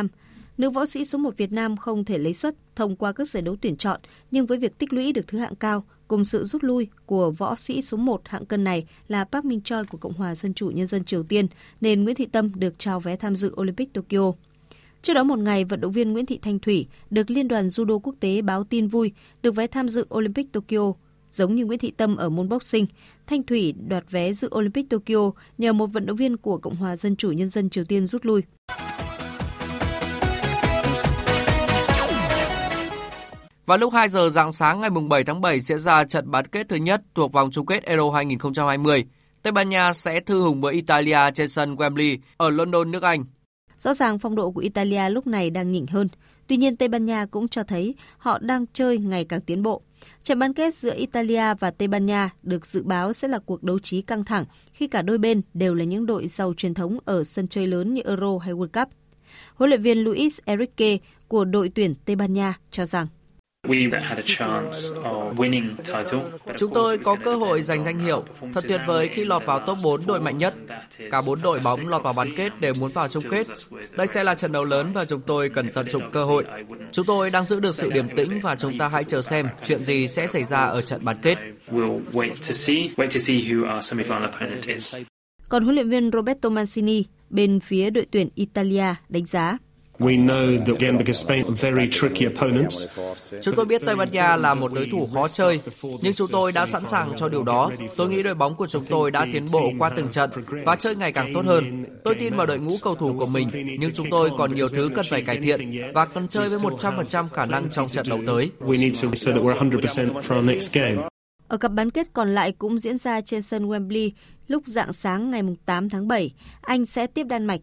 Nữ võ sĩ số 1 Việt Nam không thể lấy suất thông qua các giải đấu tuyển chọn, nhưng với việc tích lũy được thứ hạng cao, cùng sự rút lui của võ sĩ số 1 hạng cân này là Park Min Choi của Cộng hòa Dân chủ Nhân dân Triều Tiên, nên Nguyễn Thị Tâm được trao vé tham dự Olympic Tokyo. Trước đó một ngày, vận động viên Nguyễn Thị Thanh Thủy được Liên đoàn Judo Quốc tế báo tin vui được vé tham dự Olympic Tokyo. Giống như Nguyễn Thị Tâm ở môn boxing, Thanh Thủy đoạt vé dự Olympic Tokyo nhờ một vận động viên của Cộng hòa Dân chủ Nhân dân Triều Tiên rút lui. Vào lúc 2 giờ dạng sáng ngày 7 tháng 7 sẽ ra trận bán kết thứ nhất thuộc vòng chung kết Euro 2020. Tây Ban Nha sẽ thư hùng với Italia trên sân Wembley ở London, nước Anh. Rõ ràng phong độ của Italia lúc này đang nhỉnh hơn. Tuy nhiên Tây Ban Nha cũng cho thấy họ đang chơi ngày càng tiến bộ. Trận bán kết giữa Italia và Tây Ban Nha được dự báo sẽ là cuộc đấu trí căng thẳng khi cả đôi bên đều là những đội giàu truyền thống ở sân chơi lớn như Euro hay World Cup. Huấn luyện viên Luis Enrique của đội tuyển Tây Ban Nha cho rằng Chúng tôi có cơ hội giành danh hiệu. Thật tuyệt vời khi lọt vào top 4 đội mạnh nhất. Cả 4 đội bóng lọt vào bán kết đều muốn vào chung kết. Đây sẽ là trận đấu lớn và chúng tôi cần tận dụng cơ hội. Chúng tôi đang giữ được sự điềm tĩnh và chúng ta hãy chờ xem chuyện gì sẽ xảy ra ở trận bán kết. Còn huấn luyện viên Roberto Mancini bên phía đội tuyển Italia đánh giá Chúng tôi biết Tây Ban Nha là một đối thủ khó chơi, nhưng chúng tôi đã sẵn sàng cho điều đó. Tôi nghĩ đội bóng của chúng tôi đã tiến bộ qua từng trận và chơi ngày càng tốt hơn. Tôi tin vào đội ngũ cầu thủ của mình, nhưng chúng tôi còn nhiều thứ cần phải cải thiện và cần chơi với 100% khả năng trong trận đấu tới. Ở cặp bán kết còn lại cũng diễn ra trên sân Wembley lúc dạng sáng ngày 8 tháng 7, Anh sẽ tiếp Đan Mạch.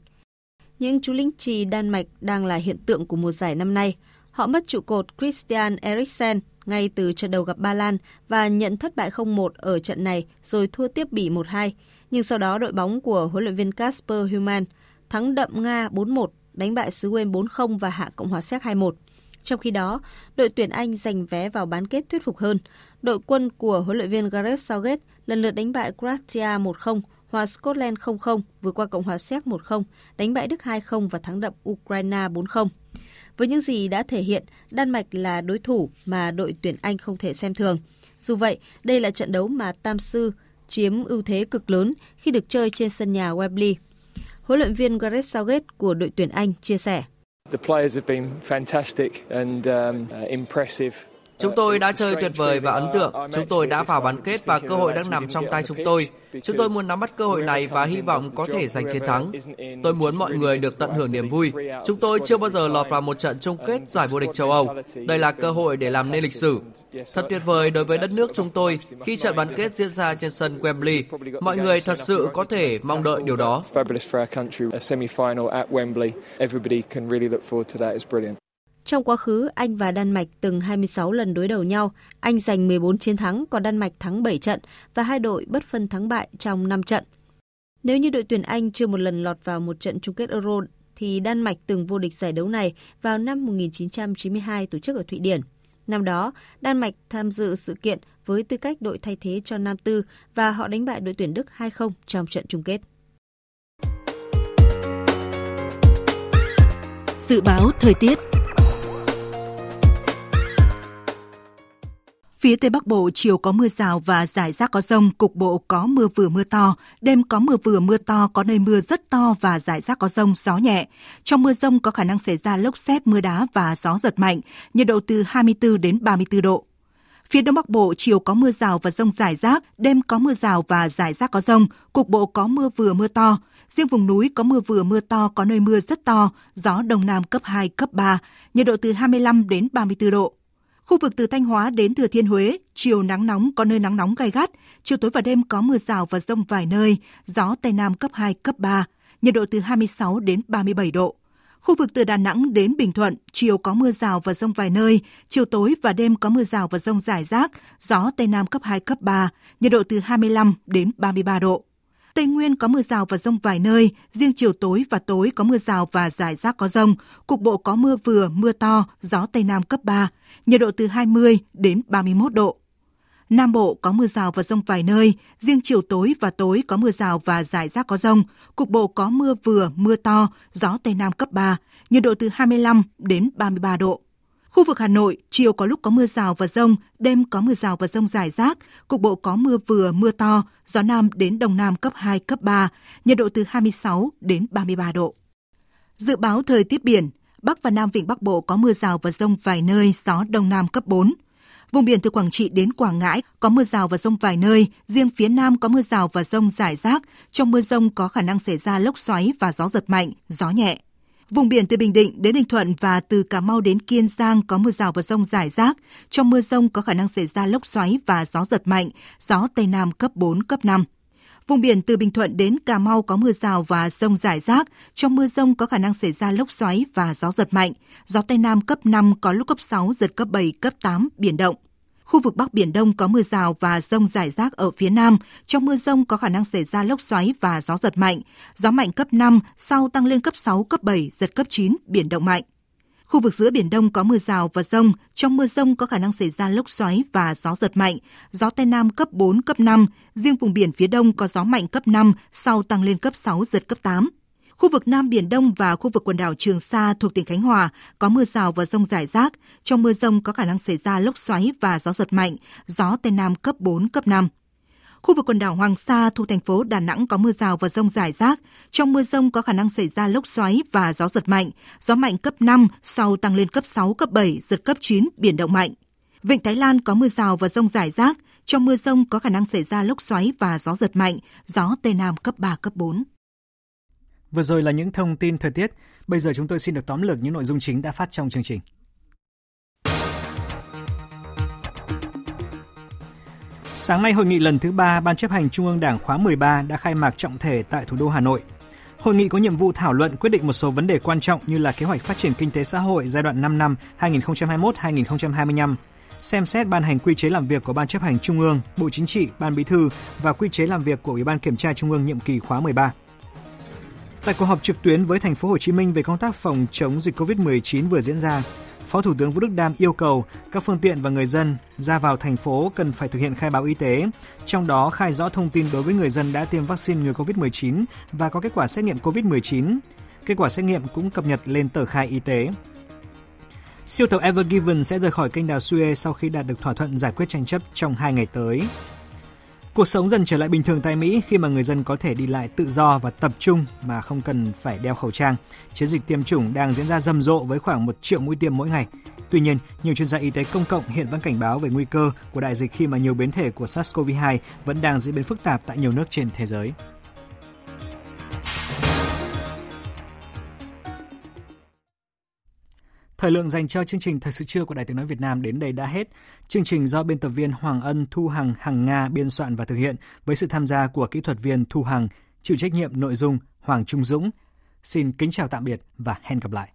Những chú lính trì Đan Mạch đang là hiện tượng của mùa giải năm nay. Họ mất trụ cột Christian Eriksen ngay từ trận đầu gặp Ba Lan và nhận thất bại 0-1 ở trận này rồi thua tiếp Bỉ 1-2. Nhưng sau đó đội bóng của huấn luyện viên Kasper Human thắng đậm Nga 4-1, đánh bại xứ Wales 4-0 và hạ Cộng hòa Séc 2-1. Trong khi đó, đội tuyển Anh giành vé vào bán kết thuyết phục hơn. Đội quân của huấn luyện viên Gareth Southgate lần lượt đánh bại Croatia 1-0, hòa Scotland 0-0, vượt qua Cộng hòa Séc 1-0, đánh bại Đức 2-0 và thắng đậm Ukraine 4-0. Với những gì đã thể hiện, Đan Mạch là đối thủ mà đội tuyển Anh không thể xem thường. Dù vậy, đây là trận đấu mà Tam Sư chiếm ưu thế cực lớn khi được chơi trên sân nhà Wembley. Huấn luyện viên Gareth Southgate của đội tuyển Anh chia sẻ. Chúng tôi đã chơi tuyệt vời và ấn tượng. Chúng tôi đã vào bán kết và cơ hội đang nằm trong tay chúng tôi. Chúng tôi muốn nắm bắt cơ hội này và hy vọng có thể giành chiến thắng. Tôi muốn mọi người được tận hưởng niềm vui. Chúng tôi chưa bao giờ lọt vào một trận chung kết giải vô địch châu Âu. Đây là cơ hội để làm nên lịch sử. Thật tuyệt vời đối với đất nước chúng tôi khi trận bán kết diễn ra trên sân Wembley. Mọi người thật sự có thể mong đợi điều đó. Trong quá khứ, Anh và Đan Mạch từng 26 lần đối đầu nhau. Anh giành 14 chiến thắng, còn Đan Mạch thắng 7 trận và hai đội bất phân thắng bại trong 5 trận. Nếu như đội tuyển Anh chưa một lần lọt vào một trận chung kết Euro, thì Đan Mạch từng vô địch giải đấu này vào năm 1992 tổ chức ở Thụy Điển. Năm đó, Đan Mạch tham dự sự kiện với tư cách đội thay thế cho Nam Tư và họ đánh bại đội tuyển Đức 2-0 trong trận chung kết. Dự báo thời tiết Phía Tây Bắc Bộ chiều có mưa rào và rải rác có rông, cục bộ có mưa vừa mưa to, đêm có mưa vừa mưa to, có nơi mưa rất to và rải rác có rông, gió nhẹ. Trong mưa rông có khả năng xảy ra lốc xét, mưa đá và gió giật mạnh, nhiệt độ từ 24 đến 34 độ. Phía Đông Bắc Bộ chiều có mưa rào và rông rải rác, đêm có mưa rào và rải rác có rông, cục bộ có mưa vừa mưa to. Riêng vùng núi có mưa vừa mưa to, có nơi mưa rất to, gió Đông Nam cấp 2, cấp 3, nhiệt độ từ 25 đến 34 độ. Khu vực từ Thanh Hóa đến Thừa Thiên Huế, chiều nắng nóng có nơi nắng nóng gai gắt, chiều tối và đêm có mưa rào và rông vài nơi, gió Tây Nam cấp 2, cấp 3, nhiệt độ từ 26 đến 37 độ. Khu vực từ Đà Nẵng đến Bình Thuận, chiều có mưa rào và rông vài nơi, chiều tối và đêm có mưa rào và rông rải rác, gió Tây Nam cấp 2, cấp 3, nhiệt độ từ 25 đến 33 độ. Tây Nguyên có mưa rào và rông vài nơi, riêng chiều tối và tối có mưa rào và rải rác có rông, cục bộ có mưa vừa, mưa to, gió Tây Nam cấp 3, nhiệt độ từ 20 đến 31 độ. Nam Bộ có mưa rào và rông vài nơi, riêng chiều tối và tối có mưa rào và rải rác có rông, cục bộ có mưa vừa, mưa to, gió Tây Nam cấp 3, nhiệt độ từ 25 đến 33 độ. Khu vực Hà Nội, chiều có lúc có mưa rào và rông, đêm có mưa rào và rông rải rác, cục bộ có mưa vừa, mưa to, gió Nam đến Đông Nam cấp 2, cấp 3, nhiệt độ từ 26 đến 33 độ. Dự báo thời tiết biển, Bắc và Nam Vịnh Bắc Bộ có mưa rào và rông vài nơi, gió Đông Nam cấp 4. Vùng biển từ Quảng Trị đến Quảng Ngãi có mưa rào và rông vài nơi, riêng phía Nam có mưa rào và rông rải rác. Trong mưa rông có khả năng xảy ra lốc xoáy và gió giật mạnh, gió nhẹ. Vùng biển từ Bình Định đến Ninh Thuận và từ Cà Mau đến Kiên Giang có mưa rào và rông rải rác. Trong mưa rông có khả năng xảy ra lốc xoáy và gió giật mạnh, gió Tây Nam cấp 4, cấp 5. Vùng biển từ Bình Thuận đến Cà Mau có mưa rào và rông rải rác. Trong mưa rông có khả năng xảy ra lốc xoáy và gió giật mạnh. Gió Tây Nam cấp 5 có lúc cấp 6, giật cấp 7, cấp 8, biển động. Khu vực Bắc Biển Đông có mưa rào và rông rải rác ở phía Nam. Trong mưa rông có khả năng xảy ra lốc xoáy và gió giật mạnh. Gió mạnh cấp 5, sau tăng lên cấp 6, cấp 7, giật cấp 9, biển động mạnh. Khu vực giữa Biển Đông có mưa rào và rông. Trong mưa rông có khả năng xảy ra lốc xoáy và gió giật mạnh. Gió Tây Nam cấp 4, cấp 5. Riêng vùng biển phía Đông có gió mạnh cấp 5, sau tăng lên cấp 6, giật cấp 8. Khu vực Nam Biển Đông và khu vực quần đảo Trường Sa thuộc tỉnh Khánh Hòa có mưa rào và rông rải rác. Trong mưa rông có khả năng xảy ra lốc xoáy và gió giật mạnh, gió Tây Nam cấp 4, cấp 5. Khu vực quần đảo Hoàng Sa thuộc thành phố Đà Nẵng có mưa rào và rông rải rác. Trong mưa rông có khả năng xảy ra lốc xoáy và gió giật mạnh. Gió mạnh cấp 5, sau tăng lên cấp 6, cấp 7, giật cấp 9, biển động mạnh. Vịnh Thái Lan có mưa rào và rông rải rác. Trong mưa rông có khả năng xảy ra lốc xoáy và gió giật mạnh, gió Tây Nam cấp 3, cấp 4. Vừa rồi là những thông tin thời tiết. Bây giờ chúng tôi xin được tóm lược những nội dung chính đã phát trong chương trình. Sáng nay, hội nghị lần thứ ba Ban chấp hành Trung ương Đảng khóa 13 đã khai mạc trọng thể tại thủ đô Hà Nội. Hội nghị có nhiệm vụ thảo luận quyết định một số vấn đề quan trọng như là kế hoạch phát triển kinh tế xã hội giai đoạn 5 năm 2021-2025, xem xét ban hành quy chế làm việc của Ban chấp hành Trung ương, Bộ Chính trị, Ban Bí thư và quy chế làm việc của Ủy ban Kiểm tra Trung ương nhiệm kỳ khóa 13. Tại cuộc họp trực tuyến với thành phố Hồ Chí Minh về công tác phòng chống dịch COVID-19 vừa diễn ra, Phó Thủ tướng Vũ Đức Đam yêu cầu các phương tiện và người dân ra vào thành phố cần phải thực hiện khai báo y tế, trong đó khai rõ thông tin đối với người dân đã tiêm vaccine ngừa COVID-19 và có kết quả xét nghiệm COVID-19. Kết quả xét nghiệm cũng cập nhật lên tờ khai y tế. Siêu tàu Ever Given sẽ rời khỏi kênh đào Suez sau khi đạt được thỏa thuận giải quyết tranh chấp trong hai ngày tới. Cuộc sống dần trở lại bình thường tại Mỹ khi mà người dân có thể đi lại tự do và tập trung mà không cần phải đeo khẩu trang. Chiến dịch tiêm chủng đang diễn ra rầm rộ với khoảng 1 triệu mũi tiêm mỗi ngày. Tuy nhiên, nhiều chuyên gia y tế công cộng hiện vẫn cảnh báo về nguy cơ của đại dịch khi mà nhiều biến thể của SARS-CoV-2 vẫn đang diễn biến phức tạp tại nhiều nước trên thế giới. Thời lượng dành cho chương trình Thời sự trưa của Đài Tiếng Nói Việt Nam đến đây đã hết. Chương trình do biên tập viên Hoàng Ân, Thu Hằng, Hằng Nga biên soạn và thực hiện với sự tham gia của kỹ thuật viên Thu Hằng, chịu trách nhiệm nội dung Hoàng Trung Dũng. Xin kính chào tạm biệt và hẹn gặp lại.